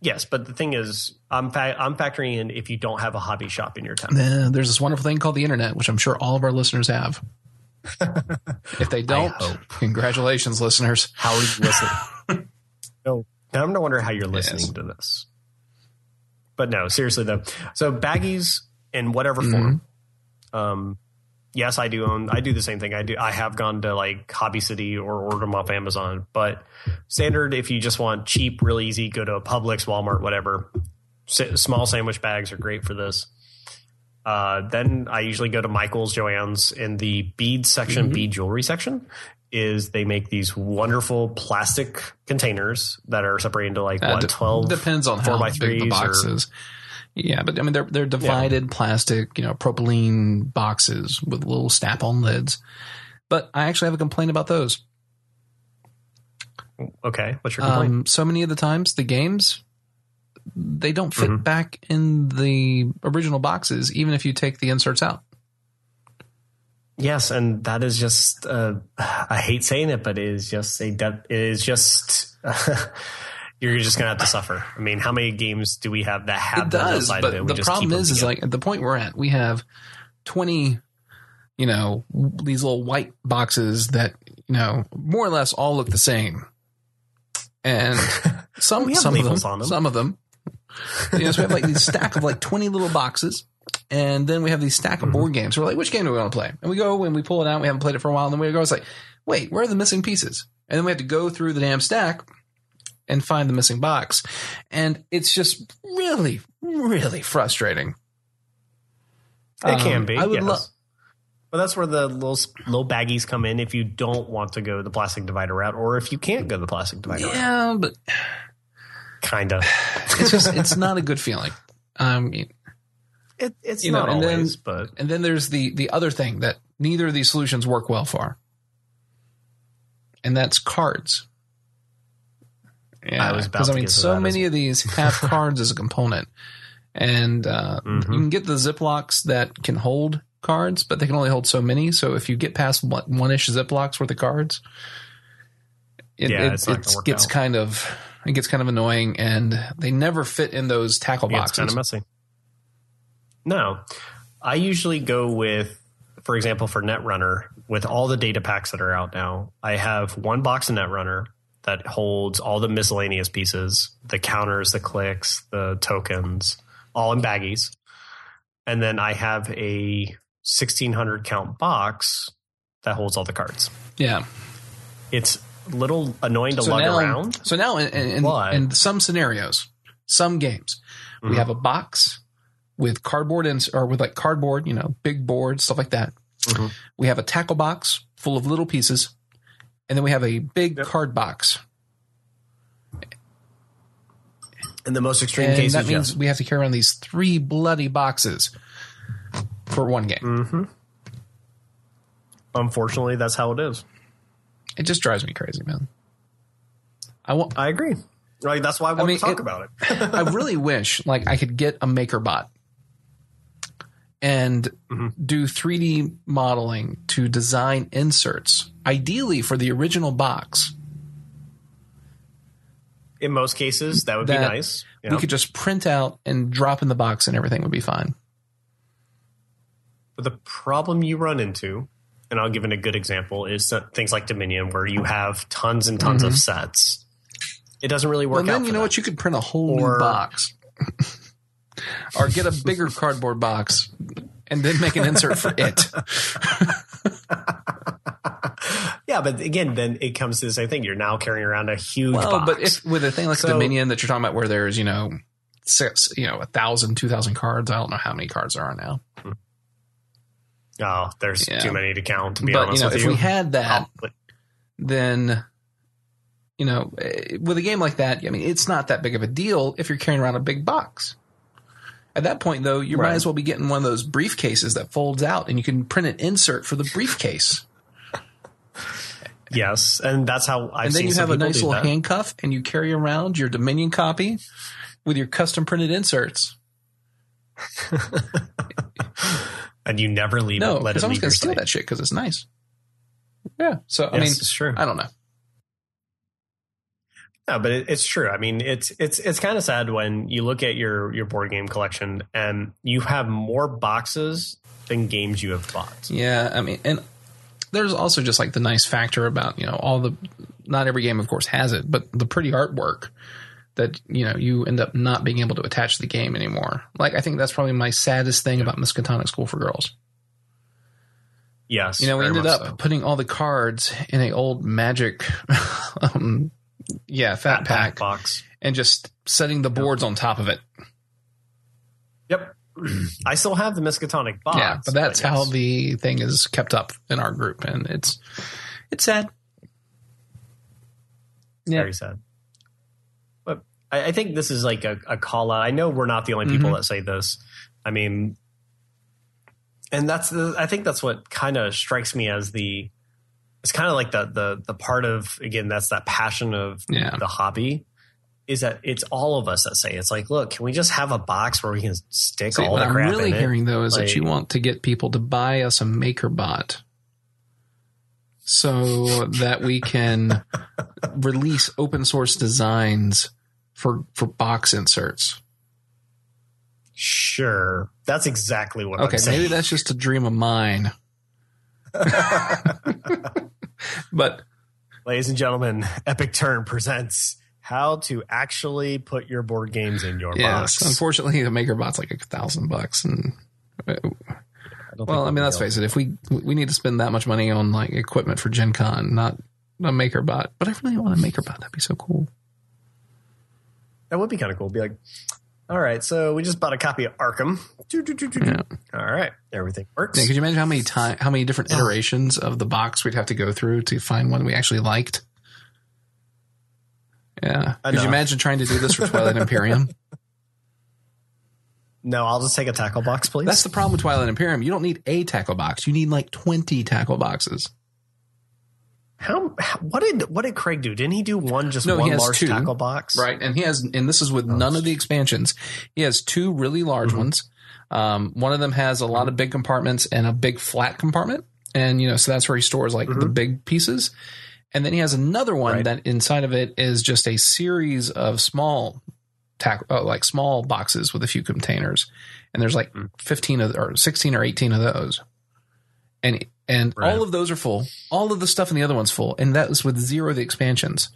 A: Yes, but the thing is, I'm fa- I'm factoring in if you don't have a hobby shop in your town.
B: There's this wonderful thing called the internet, which I'm sure all of our listeners have. *laughs* if they don't, congratulations, listeners.
A: How are you listening? *laughs* no, now I'm gonna wonder how you're listening
B: Yes.
A: to this. But no, seriously though. So baggies in whatever
B: Mm-hmm.
A: form. Um, yes, I do own. I do the same thing. I do. I have gone to like Hobby City or ordered them off Amazon. But standard, if you just want cheap, real easy, go to a Publix, Walmart, whatever. S- small sandwich bags are great for this. Uh, then I usually go to Michael's Joann's in the bead section,
B: Mm-hmm.
A: bead jewelry section. Is they make these wonderful plastic containers that are separated into like
B: Uh,
A: what twelve
B: depends on
A: four
B: how
A: by
B: big the
A: threes
B: box
A: or-
B: is. Yeah, but I mean they're they're divided plastic, you know, propylene boxes with little snap-on lids. But I actually have a complaint about those.
A: Okay, what's your complaint?
B: Um, so many of the times the games they don't fit
A: Mhm.
B: back in the original boxes, even if you take the inserts out.
A: Yes, and that is just uh, *sighs* I hate saying it, but it is just a de- it is just *laughs* you're just gonna have to suffer. I mean, how many games do we have that have
B: it
A: that
B: does,
A: outside
B: but
A: of it?
B: The problem is, is like at the point we're at, we have twenty, you know, these little white boxes that you know more or less all look the same, and *laughs* some some of them,
A: them.
B: some of them, you know, so we have like these stack of like twenty little boxes. And then we have these stack of
A: Mm-hmm.
B: board games. We're like, which game do we want to play? And we go and we pull it out. We haven't played it for a while. And then we go, it's like, wait, where are the missing pieces? And then we have to go through the damn stack and find the missing box. And it's just really, really frustrating.
A: it can
B: um,
A: be.
B: I would
A: yes.
B: lo-
A: but that's where the little little baggies come in if you don't want to go the plastic divider route, or if you can't go the plastic divider route.
B: Yeah, but
A: Kind of. *sighs*
B: it's just, it's not a good feeling. Um,
A: It, it's
B: You know,
A: not
B: and then-
A: always, but
B: and then there's the, the other thing that neither of these solutions work well for. And that's cards. Yeah,
A: I was
B: because I mean, so many of these *laughs* have cards as a component, and uh,
A: Mhm.
B: you can get the Ziplocs that can hold cards, but they can only hold so many. So if you get past one, one-ish Ziplocs worth of cards, it,
A: Yeah,
B: it,
A: it's not
B: it gets
A: out.
B: kind of it gets kind of annoying, and they never fit in those tackle
A: Yeah, it's kind
B: boxes.
A: of messy. No, I usually go with, for example, for Netrunner, with all the data packs that are out now, I have one box of Netrunner that holds all the miscellaneous pieces, the counters, the clicks, the tokens, all in baggies. And then I have a 1600 count box that holds all the cards.
B: yeah.
A: It's a little annoying to
B: so
A: lug
B: now,
A: around.
B: So now, in, in,
A: But-
B: in some scenarios, some games, we
A: Mhm.
B: have a box with cardboard ins or with like cardboard, you know, big board stuff like that.
A: Mhm.
B: We have a tackle box full of little pieces, and then we have a big
A: Yep.
B: card box.
A: In the most extreme
B: And
A: cases,
B: that means
A: yes.
B: we have to carry around these three bloody boxes for one game.
A: hmm Unfortunately, that's how it is.
B: It just drives me crazy, man. I want.
A: I agree. Like that's why I want
B: mean,
A: to talk
B: it-
A: about it. *laughs*
B: I really wish like I could get a MakerBot and
A: Mhm.
B: do 3D modeling to design inserts, ideally for the original box.
A: In most cases, that would be nice. you
B: We could just print out and drop in the box, and everything would be fine.
A: But the problem you run into, and I'll give it a good example, is that things like Dominion, where you have tons and tons of sets. It doesn't really work out.
B: then you know
A: that.
B: what? You could print a whole
A: Or-
B: new box, *laughs* or get a bigger cardboard box, and then make an insert for it. *laughs*
A: yeah, but again, then it comes to the same thing. You're now carrying around a huge
B: Well,
A: box.
B: but if with a thing like
A: So-
B: Dominion that you're talking about, where there's you know six, you know, a thousand, two thousand cards. I don't know how many cards there are now.
A: oh, there's
B: Yeah.
A: too many to count. To be
B: but you
A: honest
B: know,
A: with
B: if
A: you,
B: we had that,
A: Oh,
B: then you know, eh, with a game like that, I mean, it's not that big of a deal if you're carrying around a big box. At that point, though, you
A: Right.
B: might as well be getting one of those briefcases that folds out, and you can print an insert for the briefcase,
A: yes, and that's how I've
B: and then you have a nice little
A: that.
B: handcuff, and you carry around your Dominion copy with your custom printed inserts. *laughs*
A: and you never leave
B: No,
A: it. It
B: someone's gonna steal
A: site.
B: that shit because it's nice. Yeah, so I
A: Yes,
B: mean,
A: it's true.
B: I don't know.
A: No, but it, it's true. I mean, it's it's it's kind of sad when you look at your your board game collection and you have more boxes than games you have bought.
B: Yeah, I mean, and there's also just like the nice factor about you know all the not every game of course has it, but the pretty artwork that you know you end up not being able to attach to the game anymore. Like I think that's probably my saddest thing about Miskatonic School for Girls.
A: Yes,
B: You know, we ended up
A: so.
B: putting all the cards in a old magic, *laughs* um, yeah, fat
A: Fat
B: pack,
A: box.
B: and just setting the boards on top of it.
A: Yep. I still have the Miskatonic box.
B: yeah, but that's how the thing is kept up in our group, and it's it's sad. Yeah.
A: very sad. But I, I think this is like a, a call out. I know we're not the only people
B: Mhm.
A: that say this. I mean, and that's the, I think that's what kind of strikes me as the. It's kind of like the the the part of again that's that passion of
B: Yeah.
A: the hobby is that it's all of us that say it's like look can we just have a box where we can stick
B: See,
A: all
B: what
A: the
B: I'm really
A: in it
B: hearing though is that you want to get people to buy us a MakerBot so that we can *laughs* release open source designs for for box inserts.
A: sure that's exactly what
B: Okay,
A: I'm saying
B: maybe that's just a dream of mine. *laughs* but
A: Ladies and gentlemen, Epic Turn presents how to actually put your board games in your
B: yes,
A: box.
B: unfortunately, the MakerBot's like a thousand bucks, and uh,
A: I
B: well, I mean, let's face it. If we we need to spend that much money on like equipment for Gen Con, not a MakerBot, but I really want a MakerBot. That'd be so cool.
A: That would be kind of cool. Be like, all right, so we just bought a copy of Arkham.
B: Yeah.
A: All right, everything works.
B: Yeah, could you imagine how many time, how many different oh. iterations of the box we'd have to go through to find one we actually liked? Yeah. Could you imagine trying to do this for Twilight *laughs* Imperium?
A: no, I'll just take a tackle box, please.
B: That's the problem with Twilight Imperium. You don't need a tackle box. You need like 20 tackle boxes.
A: How, how- What did what did Craig do? Didn't he do one just
B: No, he
A: one
B: has
A: large
B: two.
A: tackle box?
B: Right. And he has, and this is with none of the expansions. He has two really large
A: Mhm.
B: ones. Um, one of them has a lot of big compartments and a big flat compartment. And, you know, so that's where he stores like the
A: Mhm.
B: big pieces. And then he has another one
A: Right.
B: that inside of it is just a series of small tack, uh, like small boxes with a few containers. And there's like
A: Mm.
B: 15 of, or 16 or 18 of those. And, and
A: Right.
B: all of those are full. All of the stuff in the other one's full. And that was with zero of the expansions.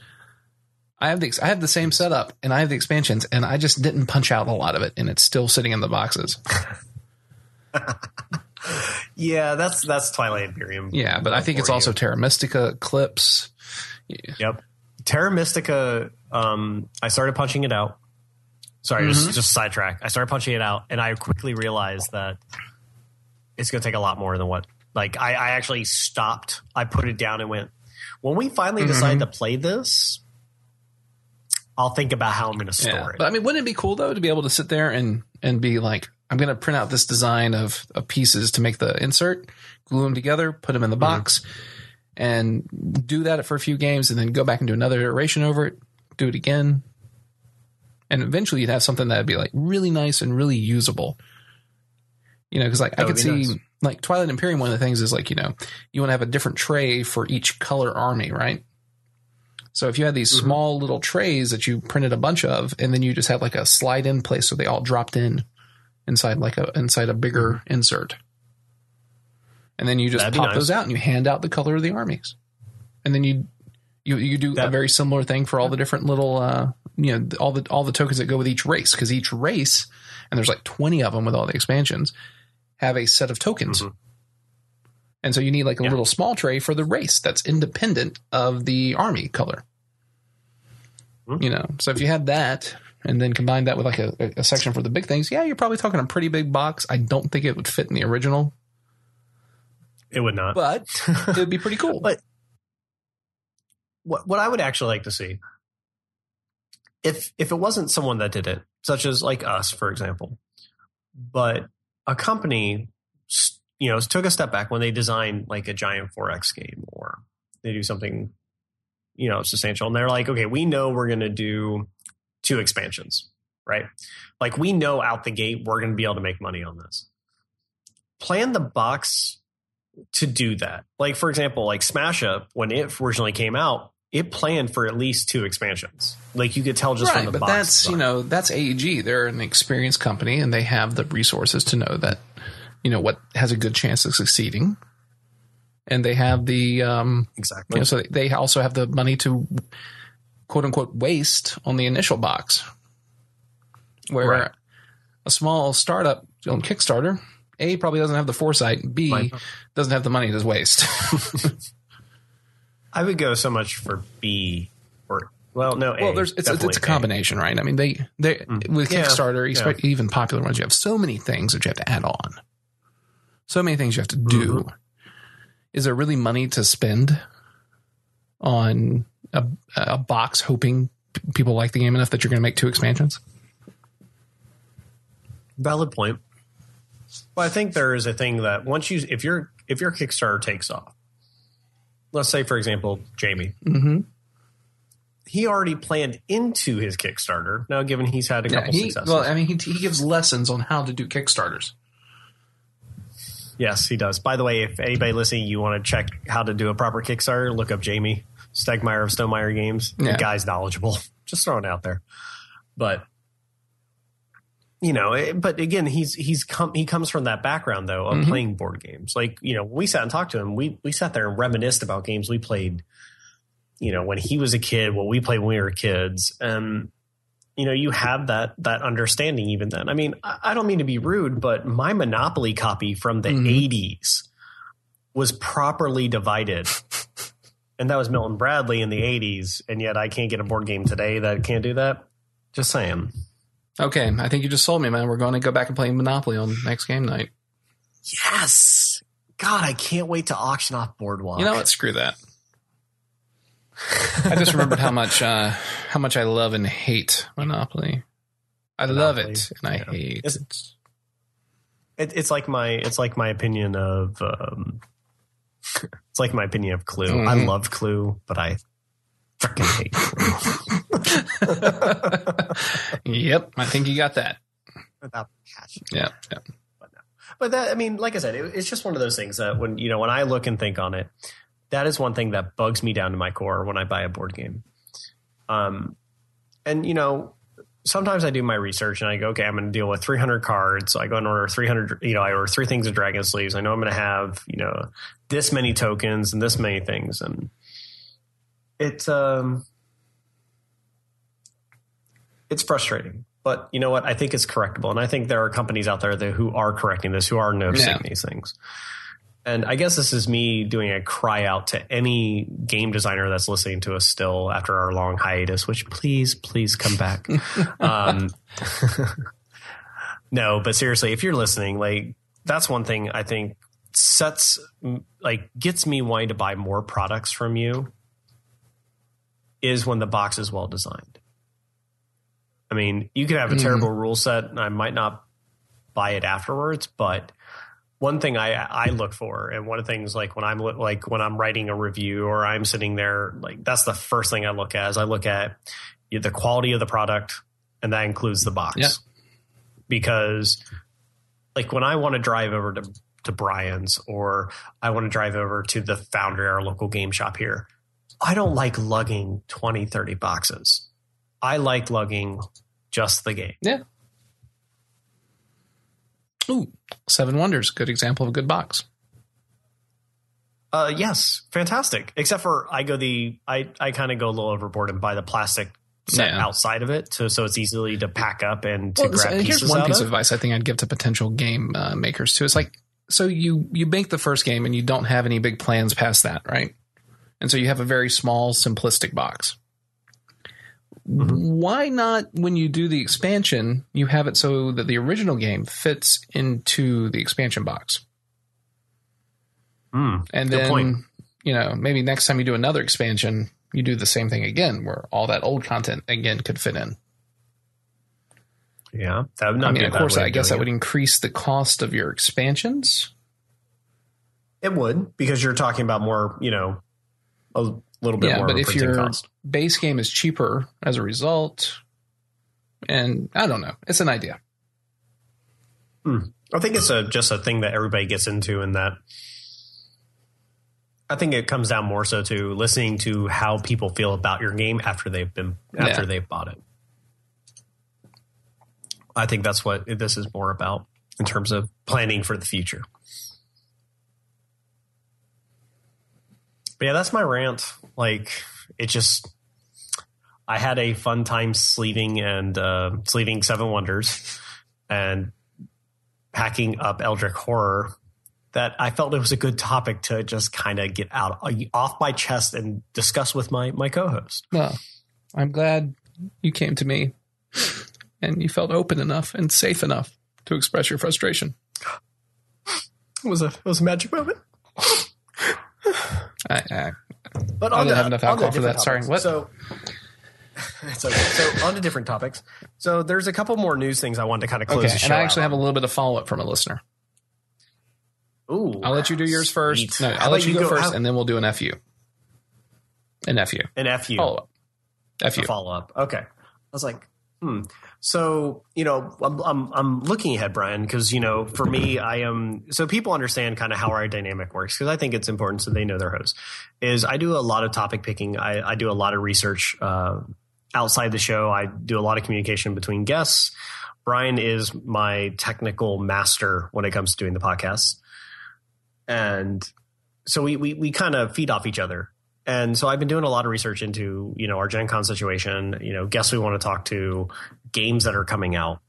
B: I have the I have the same setup and I have the expansions and I just didn't punch out a lot of it and it's still sitting in the boxes. *laughs*
A: Yeah, that's that's Twilight Imperium.
B: Yeah, but I think it's
A: you.
B: also Terra Mystica Eclipse.
A: Yep. Terra Mystica, um, I started punching it out. Sorry,
B: Mm-hmm.
A: just, just sidetrack. I started punching it out, and I quickly realized that it's going to take a lot more than what. Like, I, I actually stopped. I put it down and went. When we finally
B: Mm-hmm.
A: decide to play this, I'll think about how I'm going to store
B: Yeah.
A: it.
B: But I mean, wouldn't it be cool though to be able to sit there and and be like, I'm going to print out this design of, of pieces to make the insert, glue them together, put them in the box, and do that for a few games, and then go back and do another iteration over it, do it again, and eventually you'd have something that'd be like really nice and really usable. You know, because like I could see
A: nice.
B: Like Twilight Imperium. One of the things is like you know you want to have a different tray for each color army, right? So if you had these
A: Mhm.
B: small little trays that you printed a bunch of, and then you just had like a slide in place, so they all dropped in inside like a inside a bigger insert, and then you just
A: That'd
B: pop
A: nice.
B: those out and you hand out the color of the armies, and then you you you do a very similar thing for all the different little uh you know all the all the tokens that go with each race because each race and there's like twenty of them with all the expansions have a set of tokens.
A: Mhm.
B: And so you need like a
A: Yeah.
B: little small tray for the race that's independent of the army color.
A: Mhm.
B: You know, so if you had that and then combine that with like a, a section for the big things, yeah, you're probably talking a pretty big box. I don't think it would fit in the original,
A: it would not.
B: but it would be pretty cool. *laughs*
A: But- what what I would actually like to see if if it wasn't someone that did it, such as like us, for example, but a company, you know, took a step back when they design like a giant 4X game or they do something, you know, substantial, and they're like, okay, we know we're going to do two expansions, right? Like we know out the gate we're going to be able to make money on this. Plan the box to do that. Like for example, like Smash Up when it originally came out, it planned for at least two expansions. Like you could tell just from
B: right,
A: the
B: but
A: box.
B: that's you know that's AEG. They're an experienced company and they have the resources to know that you know what has a good chance of succeeding, and they have the um,
A: exactly.
B: you know, so they also have the money to quote unquote waste on the initial box. Where
A: Right.
B: a small startup on Kickstarter, A probably doesn't have the foresight, B
A: Right.
B: doesn't have the money to waste. *laughs*
A: I would go so much for B or Well, no.
B: Well,
A: A,
B: there's it's, it's a combination, right? I mean, they they with
A: Yeah,
B: Kickstarter,
A: yeah.
B: even popular ones, you have so many things that you have to add on. So many things you have to do.
A: Mhm.
B: Is there really money to spend on a, a box, hoping people like the game enough that you're going to make two expansions?
A: Valid point. Well, I think there is a thing that once you if your if your Kickstarter takes off, let's say for example, Jamey,
B: Mm-hmm.
A: he already planned into his Kickstarter. Now, given he's had a
B: Yeah,
A: couple
B: he,
A: successes,
B: well, I mean, he, he gives lessons on how to do Kickstarters.
A: yes, he does. By the way, if anybody listening, you want to check how to do a proper Kickstarter, look up Jamey Stegmaier of Stonemaier Games.
B: Yeah.
A: The guy's knowledgeable. *laughs* Just throwing it out there, but you know, it- but again, he's he's come he comes from that background though of
B: Mhm.
A: playing board games. Like you know, when we sat and talked to him. We we sat there and reminisced about games we played. You know, when he was a kid, what we played when we were kids, and you know, you have that that understanding even then. I mean, I, I don't mean to be rude, but my Monopoly copy from the
B: Mhm.
A: '80s was properly divided. *laughs* And that was Milton Bradley in the 80s, and yet I can't get a board game today that can't do that. Just saying.
B: Okay, I think you just sold me, man. We're going to go back and play Monopoly on next game night.
A: Yes. God, I can't wait to auction off Boardwalk.
B: You know what? Screw that. I just remembered how much uh, how much I love and hate Monopoly. I love it and I
A: yeah.
B: hate
A: It's-
B: it.
A: It, it's like my it's like my opinion of um, *laughs* it's like my opinion of Clue. I
B: Mhm.
A: love Clue, but I freaking hate Clue. *laughs* *laughs*
B: Yep, I think you got that.
A: Without passion.
B: Yeah, yeah.
A: But that, I mean, like I said, it, it's just one of those things that when you know when I look and think on it, that is one thing that bugs me down to my core when I buy a board game. Um, and you know, sometimes I do my research and I go, okay, I'm going to deal with 300 cards. So I go and order 300. You know, I order three things of Dragon Sleeves. I know I'm going to have you know this many tokens and this many things, and it's um, it's frustrating. But you know what? I think it's correctable, and I think there are companies out there that, who are correcting this, who are noticing
B: Yeah.
A: these things. And I guess this is me doing a cry out to any game designer that's listening to us still after our long hiatus. Which please, please come back. *laughs* um, *laughs* no, but seriously, if you're listening, like that's one thing I think sets like gets me wanting to buy more products from you is when the box is well designed. I mean, you could have a
B: Mhm.
A: terrible rule set, and I might not buy it afterwards. But one thing I I look for, and one of the things like when I'm like when I'm writing a review or I'm sitting there, like that's the first thing I look at. Is I look at the quality of the product, and that includes the box.
B: Yeah.
A: Because, like, when I want to drive over to to Brian's or I want to drive over to the Foundry, our local game shop here, I don't like lugging 20, 30 boxes. I like lugging just the game.
B: Yeah. Ooh, Seven Wonders, good example of a good box.
A: Uh, yes, fantastic. Except for I go the I I kind of go a little overboard and buy the plastic set
B: Yeah.
A: outside of it, to, so it's easily to pack up and to
B: Well,
A: grab
B: so
A: pieces
B: here's one piece
A: of.
B: of advice I think I'd give to potential game uh, makers too. It's like so you you make the first game and you don't have any big plans past that, right? And so you have a very small, simplistic box.
A: Mm-hmm.
B: Why not, when you do the expansion, you have it so that the original game fits into the expansion box,
A: Hmm,
B: and then
A: point.
B: you know maybe next time you do another expansion, you do the same thing again, where all that old content again could fit in.
A: yeah, that would not
B: I mean, of course, I guess that
A: doing
B: would increase the cost of your expansions.
A: it. it would because you're talking about more, you know, a little bit
B: Yeah,
A: more
B: but if
A: printing
B: your
A: cost.
B: Base game is cheaper as a result, and I don't know, it's an idea. Hmm.
A: I think it's a just a thing that everybody gets into, and that I think it comes down more so to listening to how people feel about your game after they've been after
B: Yeah.
A: they've bought it. I think that's what this is more about in terms of planning for the future. But yeah, that's my rant. Like it just I had a fun time sleeving and uh, sleeving Seven Wonders and packing up Eldritch Horror that I felt it was a good topic to just kind of get out off my chest and discuss with my my co-host.
B: Well, I'm glad you came to me and you felt open enough and safe enough to express your frustration.
A: It was a it was a magic moment.
B: I, I,
A: But
B: I
A: on
B: don't
A: to,
B: have enough alcohol for that. Sorry, what?
A: So, *laughs* it's okay. So on to different topics. So there's a couple more news things I wanted to kind of close
B: okay,
A: the
B: and I actually have a little bit of follow up from a listener.
A: Ooh,
B: I'll let you do yours first.
A: Sweet.
B: No, I'll let
A: about
B: you go, first,
A: how-
B: and then we'll do an FU. An FU.
A: an FU.
B: Follow up. FU.
A: follow up. Okay. I was like, hmm. So, you know, I'm, I'm, I'm looking ahead, Brian, because, you know, for me, I am, so people understand kind of how our dynamic works, because I think it's important so they know their host, is I do a lot of topic picking. I, I do a lot of research uh, outside the show. I do a lot of communication between guests. Brian is my technical master when it comes to doing the podcast. And so we, we, we kind of feed off each other. And so I've been doing a lot of research into, you know, our Gen Con situation, you know, guests we want to talk to, games that are coming out.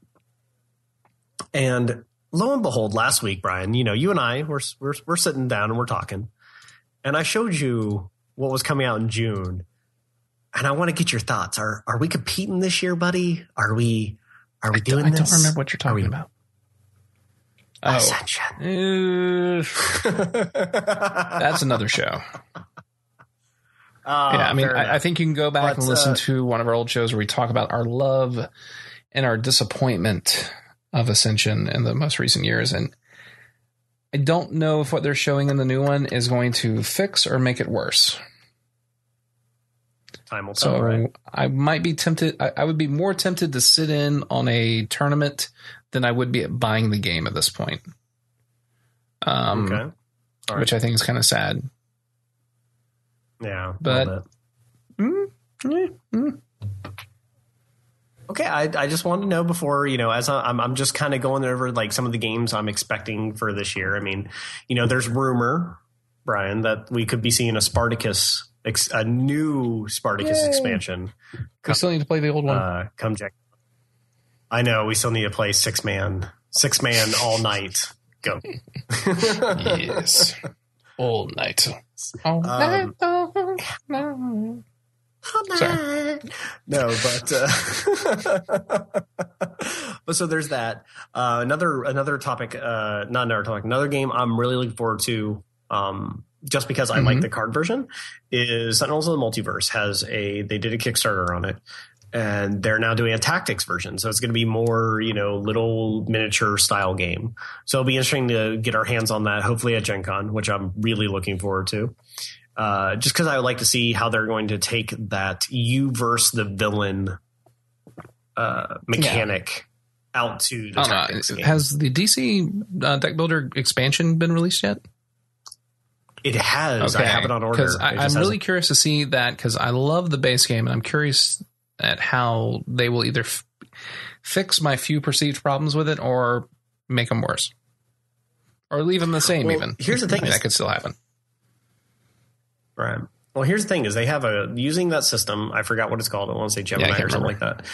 A: And lo and behold, last week, Brian, you know, you and I we're we're we're sitting down and we're talking. And I showed you what was coming out in June. And I want to get your thoughts. Are are we competing this year, buddy? Are we are we doing
B: I
A: this?
B: don't remember what you're talking
A: we-
B: about. Oh,
A: Ascension.
B: uh, *laughs* that's another show.
A: Ah,
B: yeah, I mean, I, I think you can go back
A: But,
B: and listen
A: uh,
B: to one of our old shows where we talk about our love and our disappointment of Ascension in the most recent years. And I don't know if what they're showing in the new one is going to fix or make it worse.
A: time will tell,
B: So
A: right?
B: I might be tempted. I, I would be more tempted to sit in on a tournament than I would be at buying the game at this point. Um,
A: okay. All right.
B: which I think is kind of sad.
A: Yeah.
B: but- Mm, mm, mm.
A: Okay, I, I just wanted to know before you know, as I- I'm I'm just kind of going over like some of the games I'm expecting for this year. I mean, you know, there's rumor, Brian, that we could be seeing a Spartacus, a new Spartacus
B: Yay.
A: expansion
B: We still need to play the old one.
A: uh, come Jack. I know we still need to play six man, six man all night. Go. *laughs*
B: yes, all night. All night.
A: Um.
B: Sorry.
A: No, but uh, *laughs* but so there's that. Uh, another another topic, uh, not another topic, another game I'm really looking forward to. Um, just because I like
B: Mhm.
A: the card version, is Sentinels of the Multiverse has a they did a Kickstarter on it, and they're now doing a tactics version. So it's going to be more you know little miniature style game. So it'll be interesting to get our hands on that. Hopefully at Gen Con, which I'm really looking forward to uh, just because I would like to see how they're going to take that you versus the villain uh, mechanic out to the
B: I know.
A: tactics game.
B: Has the DC uh, deck builder expansion been released yet?
A: it has. I have it on order. It
B: I'm really curious to see that because I love the base game and I'm curious at how they will either f- fix my few perceived problems with it or make them worse. Or leave them the same,
A: Well,
B: even.
A: here's the thing
B: I mean, that could still happen.
A: Right. Well, here's the thing: is they have a using that system. I forgot what it's called. I want to say Gemini
B: can't
A: or something like that.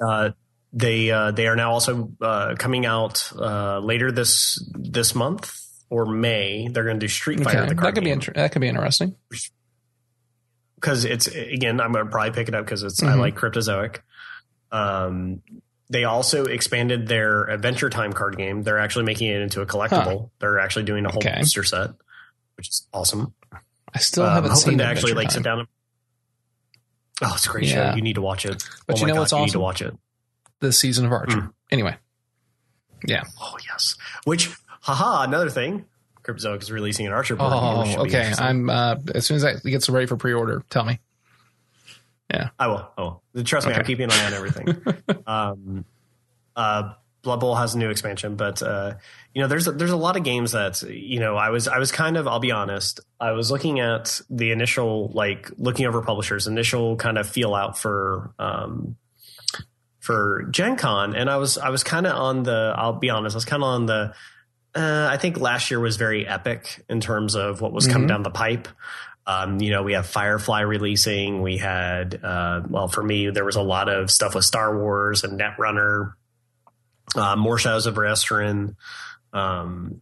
A: Uh, they uh, they are now also uh, coming out uh, later this this month or May. They're going to do Street Fighter.
B: Okay.
A: The
B: That could be inter- that could be interesting.
A: Because it's again i'm going to probably pick it up because it's i
B: Mhm.
A: like cryptozoic. Um they also expanded their adventure time card game. They're actually making it into a collectible. They're actually doing a whole
B: Okay.
A: booster set which is awesome.
B: I still
A: Um,
B: haven't
A: hoping
B: seen
A: to actually
B: Adventure
A: like sit down and oh it's a great
B: Yeah.
A: show you need to watch it.
B: But
A: oh
B: you know what's
A: gosh, you need to watch it.
B: This season of Archer.
A: Mm.
B: Anyway, yeah.
A: oh yes. Which haha another thing cryptozoic is releasing an archer board
B: Oh, okay. I'm uh, as soon as that gets ready for pre-order, tell me.
A: Yeah, I will. Oh, trust me, I'm keeping an eye on everything. *laughs* um, uh, Blood Bowl has a new expansion, but uh, you know, there's a, there's a lot of games that you know. I was I was kind of I'll be honest. I was looking at the initial like looking over publishers initial kind of feel out for um, for Gen Con, and I was I was kind of on the. I'll be honest. I was kind of on the. Uh, I think last year was very epic in terms of what was coming
B: Mhm.
A: down the pipe. Um, you know, we have Firefly releasing. We had, uh, well, for me, there was a lot of stuff with Star Wars and Netrunner, uh, more Shadows of Esteren. Um,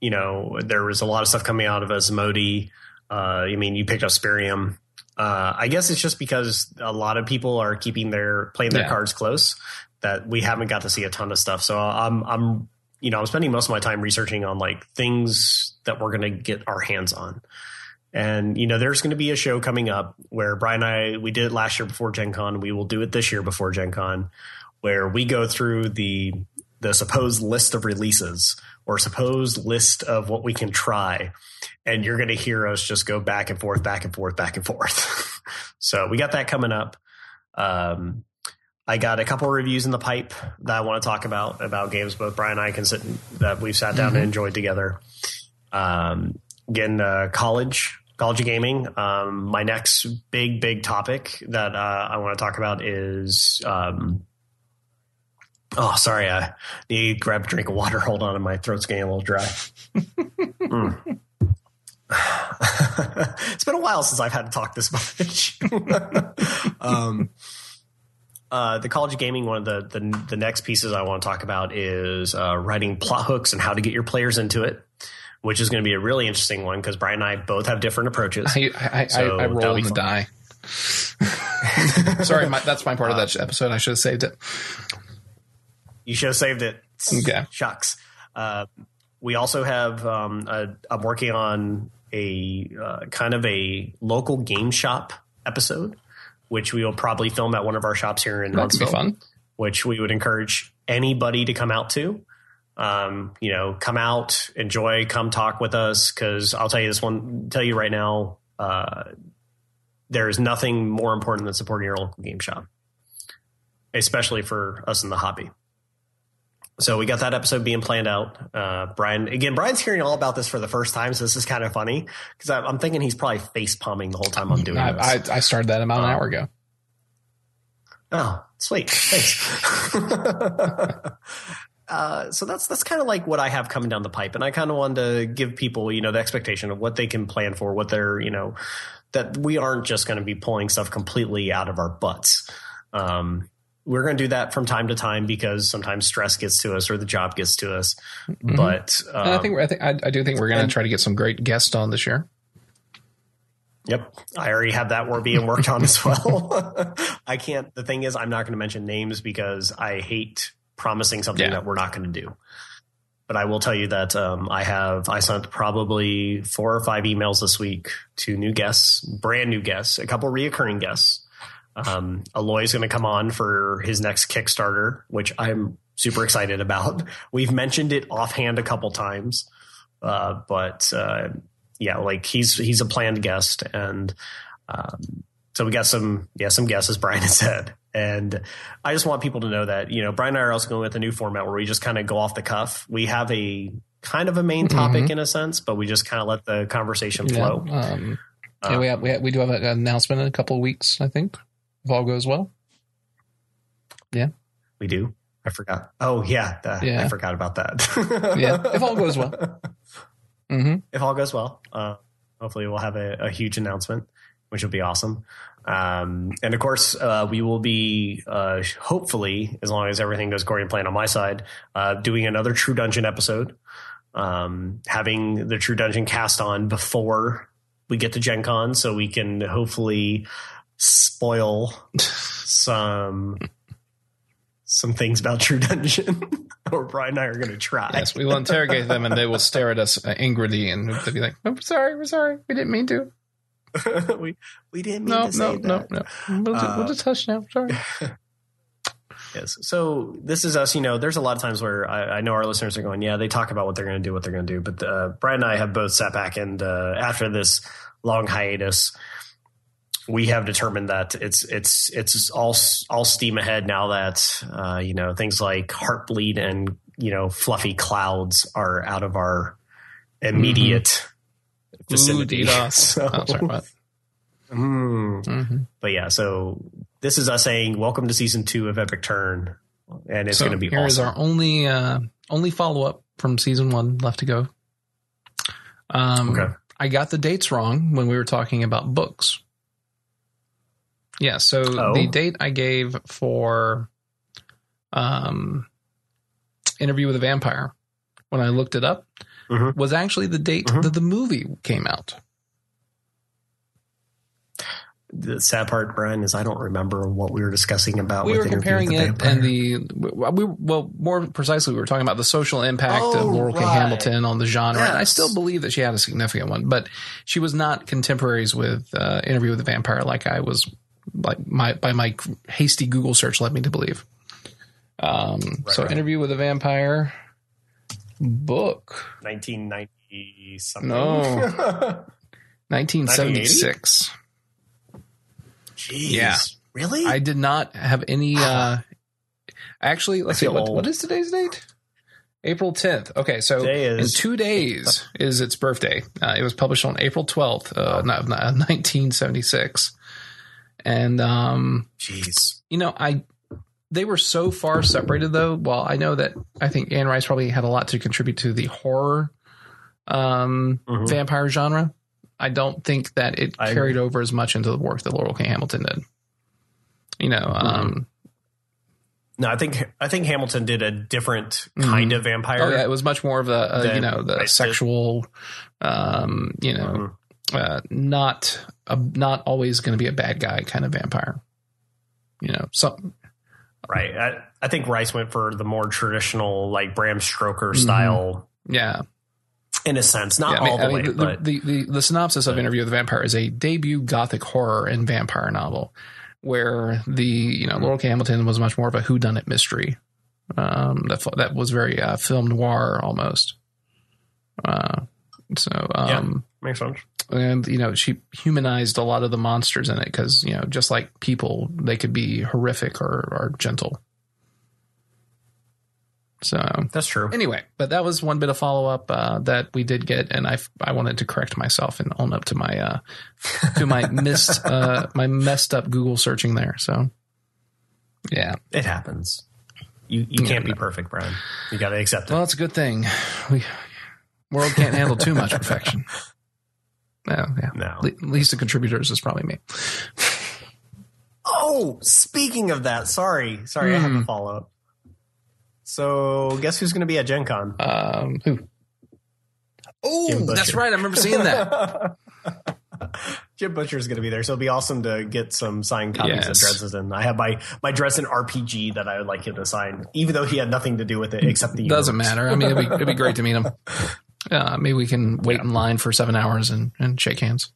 A: you know, there was a lot of stuff coming out of Asmodee. Uh, I mean, you picked up Spyrium. Uh, I guess it's just because a lot of people are keeping their playing their
B: Yeah.
A: cards close that we haven't got to see a ton of stuff. So I'm I'm you know I'm spending most of my time researching on like things that we're going to get our hands on. And you know, there's going to be a show coming up where Brian and I we did it last year before Gen Con. We will do it this year before Gen Con, where we go through the the supposed list of releases or supposed list of what we can try, and you're going to hear us just go back and forth, back and forth, back and forth. *laughs* so we got that coming up. Um, I got a couple of reviews in the pipe that I want to talk about about games both Brian and I can sit that we've sat down
B: Mhm.
A: and enjoyed together. Um, again, uh, college, college of gaming. Um, my next big, big topic that uh, I want to talk about is. Um, oh, sorry, I need to grab a drink of water. *laughs* Hold on, my throat's getting a little dry. Mm. *laughs* it's been a while since I've had to talk this much. *laughs* uh, the college of gaming, one of the, the the next pieces I want to talk about is uh, writing plot hooks and how to get your players into it, which is going to be a really interesting one because Brian and I both have different approaches.
B: I, I,
A: So
B: I, I roll the die. *laughs* Sorry, my, that's my part of that episode. I should have saved it.
A: You should have saved it.
B: Okay.
A: Shucks. Uh, we also have. Um, a, I'm working on a uh, kind of a local game shop episode, which we will probably film at one of our shops here in
B: That could be
A: Huntsville. which we would encourage anybody to come out to. Um, you know, come out, enjoy, come talk with us. Cause I'll tell you this one, tell you right now, uh, there is nothing more important than supporting your local game shop, especially for us in the hobby. So we got that episode being planned out. Uh, Brian, again, Brian's hearing all about this for the first time. So this is kind of funny because I'm thinking he's probably face palming the whole time I'm doing this.
B: I, I, I started that about an hour ago.
A: Oh, sweet. Thanks. *laughs* uh, so that's that's kind of like what I have coming down the pipe, and I kind of wanted to give people, you know, the expectation of what they can plan for, what they're, you know, that we aren't just going to be pulling stuff completely out of our butts. Um, we're going to do that from time to time because sometimes stress gets to us or the job gets to us.
B: Mhm.
A: But um,
B: I think I think I, I do think we're going to try to get some great guests on this year.
A: Yep. I already have that work being worked on as well. *laughs* I can't, the thing is, I'm not going to mention names because I hate promising something
B: Yeah.
A: that we're not going to do. But I will tell you that um, I have, I sent probably four or five emails this week to new guests, brand new guests, a couple reoccurring guests. Um, Eloy's going to come on for his next Kickstarter, which I'm super excited about. *laughs* We've mentioned it offhand a couple times, uh, but uh, yeah, like he's he's a planned guest, and um, so we got some yeah some guests as *laughs* Brian has said, and I just want people to know that you know Brian and I are also going with a new format where we just kind of go off the cuff. We have a kind of a main topic in a sense, but we just kind of let the conversation flow.
B: Yeah, um,
A: Uh,
B: yeah, we have, we have, we do have an announcement in a couple of weeks. I think if all goes well. Yeah.
A: We do. I forgot. Oh yeah, the-
B: Yeah.
A: I forgot about that.
B: Yeah, if all goes well. *laughs* hmm
A: if all goes well, uh, hopefully we'll have a, a huge announcement, which will be awesome. Um, and of course, uh, we will be uh, hopefully, as long as everything goes according to plan on my side, uh, doing another True Dungeon episode, um, having the True Dungeon cast on before we get to Gen Con, so we can hopefully spoil some some things about True Dungeon, *laughs* or Brian and I are going to try.
B: Yes, we will interrogate them, and they will stare at us uh, angrily, and they'll be like, "I'm sorry, we're sorry, we didn't mean to. *laughs*
A: we we didn't mean
B: No,
A: to
B: no,
A: say
B: no,
A: that.
B: no. We'll, just, we'll
A: Uh,
B: just hush now. Sorry." *laughs*
A: Yes. So this is us. You know, there's a lot of times where I, I know our listeners are going, yeah, they talk about what they're going to do, what they're going to do. But uh, Brian and I have both sat back and uh, after this long hiatus, we have determined that it's it's it's all all steam ahead now that uh, you know things like heartbleed and you know fluffy clouds are out of our immediate vicinity.
B: DDoS. *laughs*
A: So? Mm.
B: hmm
A: but yeah, so this is us saying welcome to season two of Epic Turn, and it's
B: so
A: going to be
B: here is
A: awesome.
B: our only uh, only follow up from season one left to go. Um,
A: Okay.
B: I got the dates wrong when we were talking about books. Yeah, so
A: Oh.
B: the date I gave for um, interview with a vampire when I looked it up
A: Mhm.
B: was actually the date
A: Mhm.
B: that the movie came out.
A: the sad part, Brian, is I don't remember what we were discussing about.
B: We
A: with
B: were
A: Interview
B: comparing it
A: Vampire.
B: and the we well more precisely we were talking about the social impact
A: Oh,
B: of Laurell K. Hamilton on the genre. And I still believe that she had a significant one, but she was not contemporaries with uh, Interview with the Vampire like I was like my by my hasty Google search led me to believe. Um, so
A: right.
B: Interview with the Vampire book
A: 1990 something.
B: No. *laughs* 1976.
A: Jeez.
B: Yeah.
A: Really?
B: I did not have any. Uh, actually, let's see. What, what is today's date? April 10th. Okay, so in two days is its birthday. Uh, it was published on April 12th, uh, no, 1976. And, um,
A: Jeez.
B: you know, I they were so far separated though. While I know that I think Anne Rice probably had a lot to contribute to the horror um,
A: Mhm.
B: vampire genre, I don't think that it
A: I
B: carried over as much into the work that Laurell K. Hamilton did. You know,
A: Mm-hmm.
B: um,
A: No, I think I think Hamilton did a different kind of vampire.
B: oh yeah, it was much more of the uh, you know the sexual, um, you know,
A: Mhm.
B: Uh, not a, not always going to be a bad guy kind of vampire. You know, some
A: Right. I, I think Rice went for the more traditional, like Bram Stoker
B: Mhm.
A: style,
B: yeah.
A: in a sense. Not
B: Yeah, I mean,
A: all the
B: I mean,
A: way,
B: the,
A: but
B: the, the, the synopsis of Interview with the Vampire is a debut gothic horror and vampire novel where the, you know, Laurell K. Hamilton was much more of a whodunit mystery. Um, that, that was very uh, film noir almost. Uh, so, um,
A: makes sense.
B: and you know, she humanized a lot of the monsters in it because, you know, just like people, they could be horrific or, or gentle. So,
A: That's true.
B: anyway, but that was one bit of follow up uh, that we did get, and I I wanted to correct myself and own up to my uh, to my *laughs* missed uh, my messed up Google searching there. So yeah,
A: It happens. You you can't be
B: no.
A: perfect, Brian. You got to accept it.
B: well, it's a good thing we world can't handle too much perfection. *laughs* No, yeah.
A: No.
B: Le- least the contributors is probably me.
A: Oh, speaking of that, sorry, sorry, I have
B: Hmm.
A: a follow up. So, guess who's going to be at Gen Con?
B: Um, who? Oh, that's right. I remember seeing that. *laughs*
A: Jim Butcher is going to be there, so it'll be awesome to get some signed copies of
B: Yes.
A: Dresden. I have my my Dresden RPG that I would like him to sign, even though he had nothing to do with it except the
B: Doesn't
A: universe.
B: matter. I mean, it'd be, it'd be great to meet him. *laughs* Uh, maybe we can wait in line for seven hours and, and shake hands.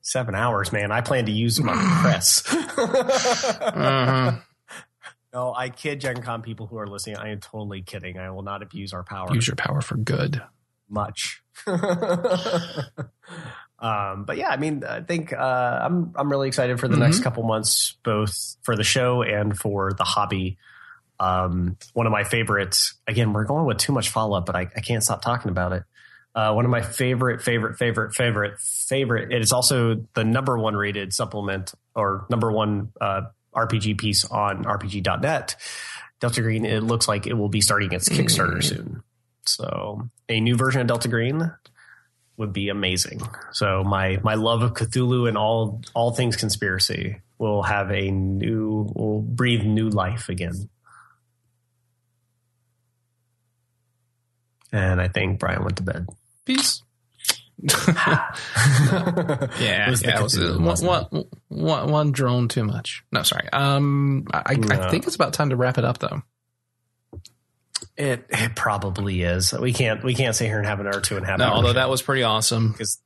A: Seven hours, man. I plan to use my *sighs* press. *laughs* *laughs*
B: Uh-huh.
A: no, I kid Gen Con people who are listening. I am totally kidding. I will not abuse our power.
B: Use your power for good.
A: much. *laughs* um, but yeah, I mean, I think uh, I'm I'm really excited for the next
B: Mhm.
A: couple months, both for the show and for the hobby. Um, one of my favorites. Again, we're going with too much follow up, but I, I can't stop talking about it. Uh, one of my favorite, favorite, favorite, favorite, favorite. It is also the number one rated supplement or number one uh, RPG piece on RPG.net. Delta Green. It looks like it will be starting its Kickstarter
B: Mm.
A: soon. So a new version of Delta Green would be amazing. So my my love of Cthulhu and all all things conspiracy will have a new will breathe new life again. And I think Brian went to bed.
B: Peace.
A: yeah, *laughs*
B: Yeah,
A: It was
B: yeah, it was, uh,
A: Cthulhu,
B: one,
A: wasn't it?
B: one, one, one drone too much. No, sorry. Um, I, I think it's about time to wrap it up, though.
A: It it probably is. We can't we can't sit here and have an hour two and a half.
B: No,
A: hour
B: although
A: show
B: that was pretty awesome.
A: because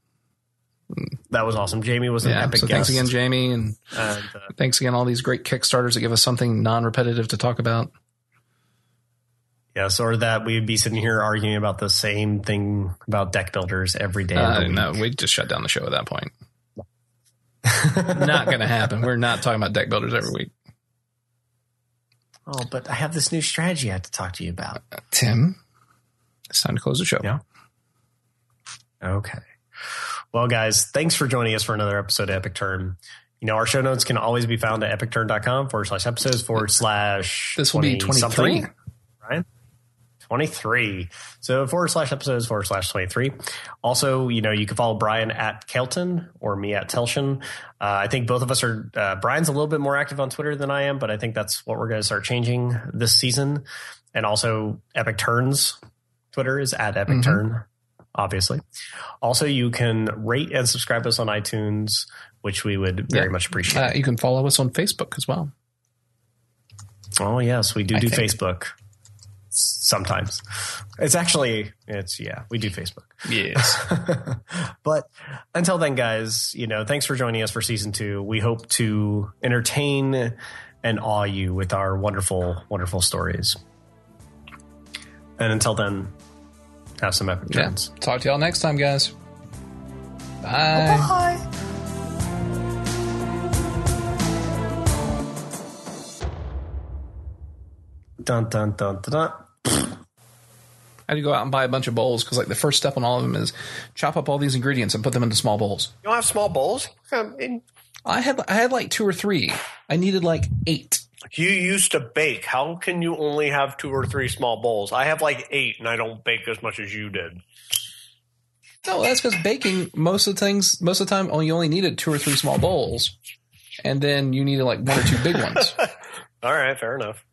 A: that was awesome. Jamey was an
B: Yeah.
A: epic
B: So
A: guest.
B: thanks again, Jamey, and
A: And, uh,
B: thanks again all these great Kickstarters that give us something non-repetitive to talk about.
A: Yes, or that we'd be sitting here arguing about the same thing about deck builders every day.
B: Uh, no,
A: week.
B: we just shut down the show at that point. *laughs* Not going to happen. We're not talking about deck builders every week.
A: oh, but I have this new strategy I have to talk to you about.
B: Tim, it's time to close the show.
A: Yeah. Okay. Well, guys, thanks for joining us for another episode of Epic Turn. You know, our show notes can always be found at epicturn.com forward slash episodes forward slash.
B: This will be 23.
A: something, Right? 23. So forward slash episodes forward slash 23. Also, you know, you can follow Brian at Kelton or me at Telshin. Uh, I think both of us are, uh, Brian's a little bit more active on Twitter than I am, but I think that's what we're going to start changing this season. And also Epic Turns Twitter is at Epic
B: Mhm.
A: Turn. obviously. Also, you can rate and subscribe us on iTunes, which we would very
B: Yeah.
A: much appreciate.
B: Uh, you can follow us on Facebook as well.
A: oh yes, we do
B: I
A: do
B: think.
A: Facebook sometimes. It's actually it's yeah, we do Facebook.
B: Yes. *laughs*
A: but until then, guys, you know, thanks for joining us for season two. We hope to entertain and awe you with our wonderful, wonderful stories. And until then, have some epic
B: yeah. Talk to y'all next time, guys. Bye.
A: Bye. Dun dun dun dun. dun.
B: I had to go out and buy a bunch of bowls because, like, the first step on all of them is chop up all these ingredients and put them into small bowls.
A: You don't have small bowls?
B: I had I had like two or three. I needed like eight.
C: You used to bake. How can you only have two or three small bowls? I have like eight, and I don't bake as much as you did.
B: No, that's because baking most of the things most of the time only you only needed two or three small bowls, and then you needed like one or two big ones. *laughs*
C: All right, fair enough.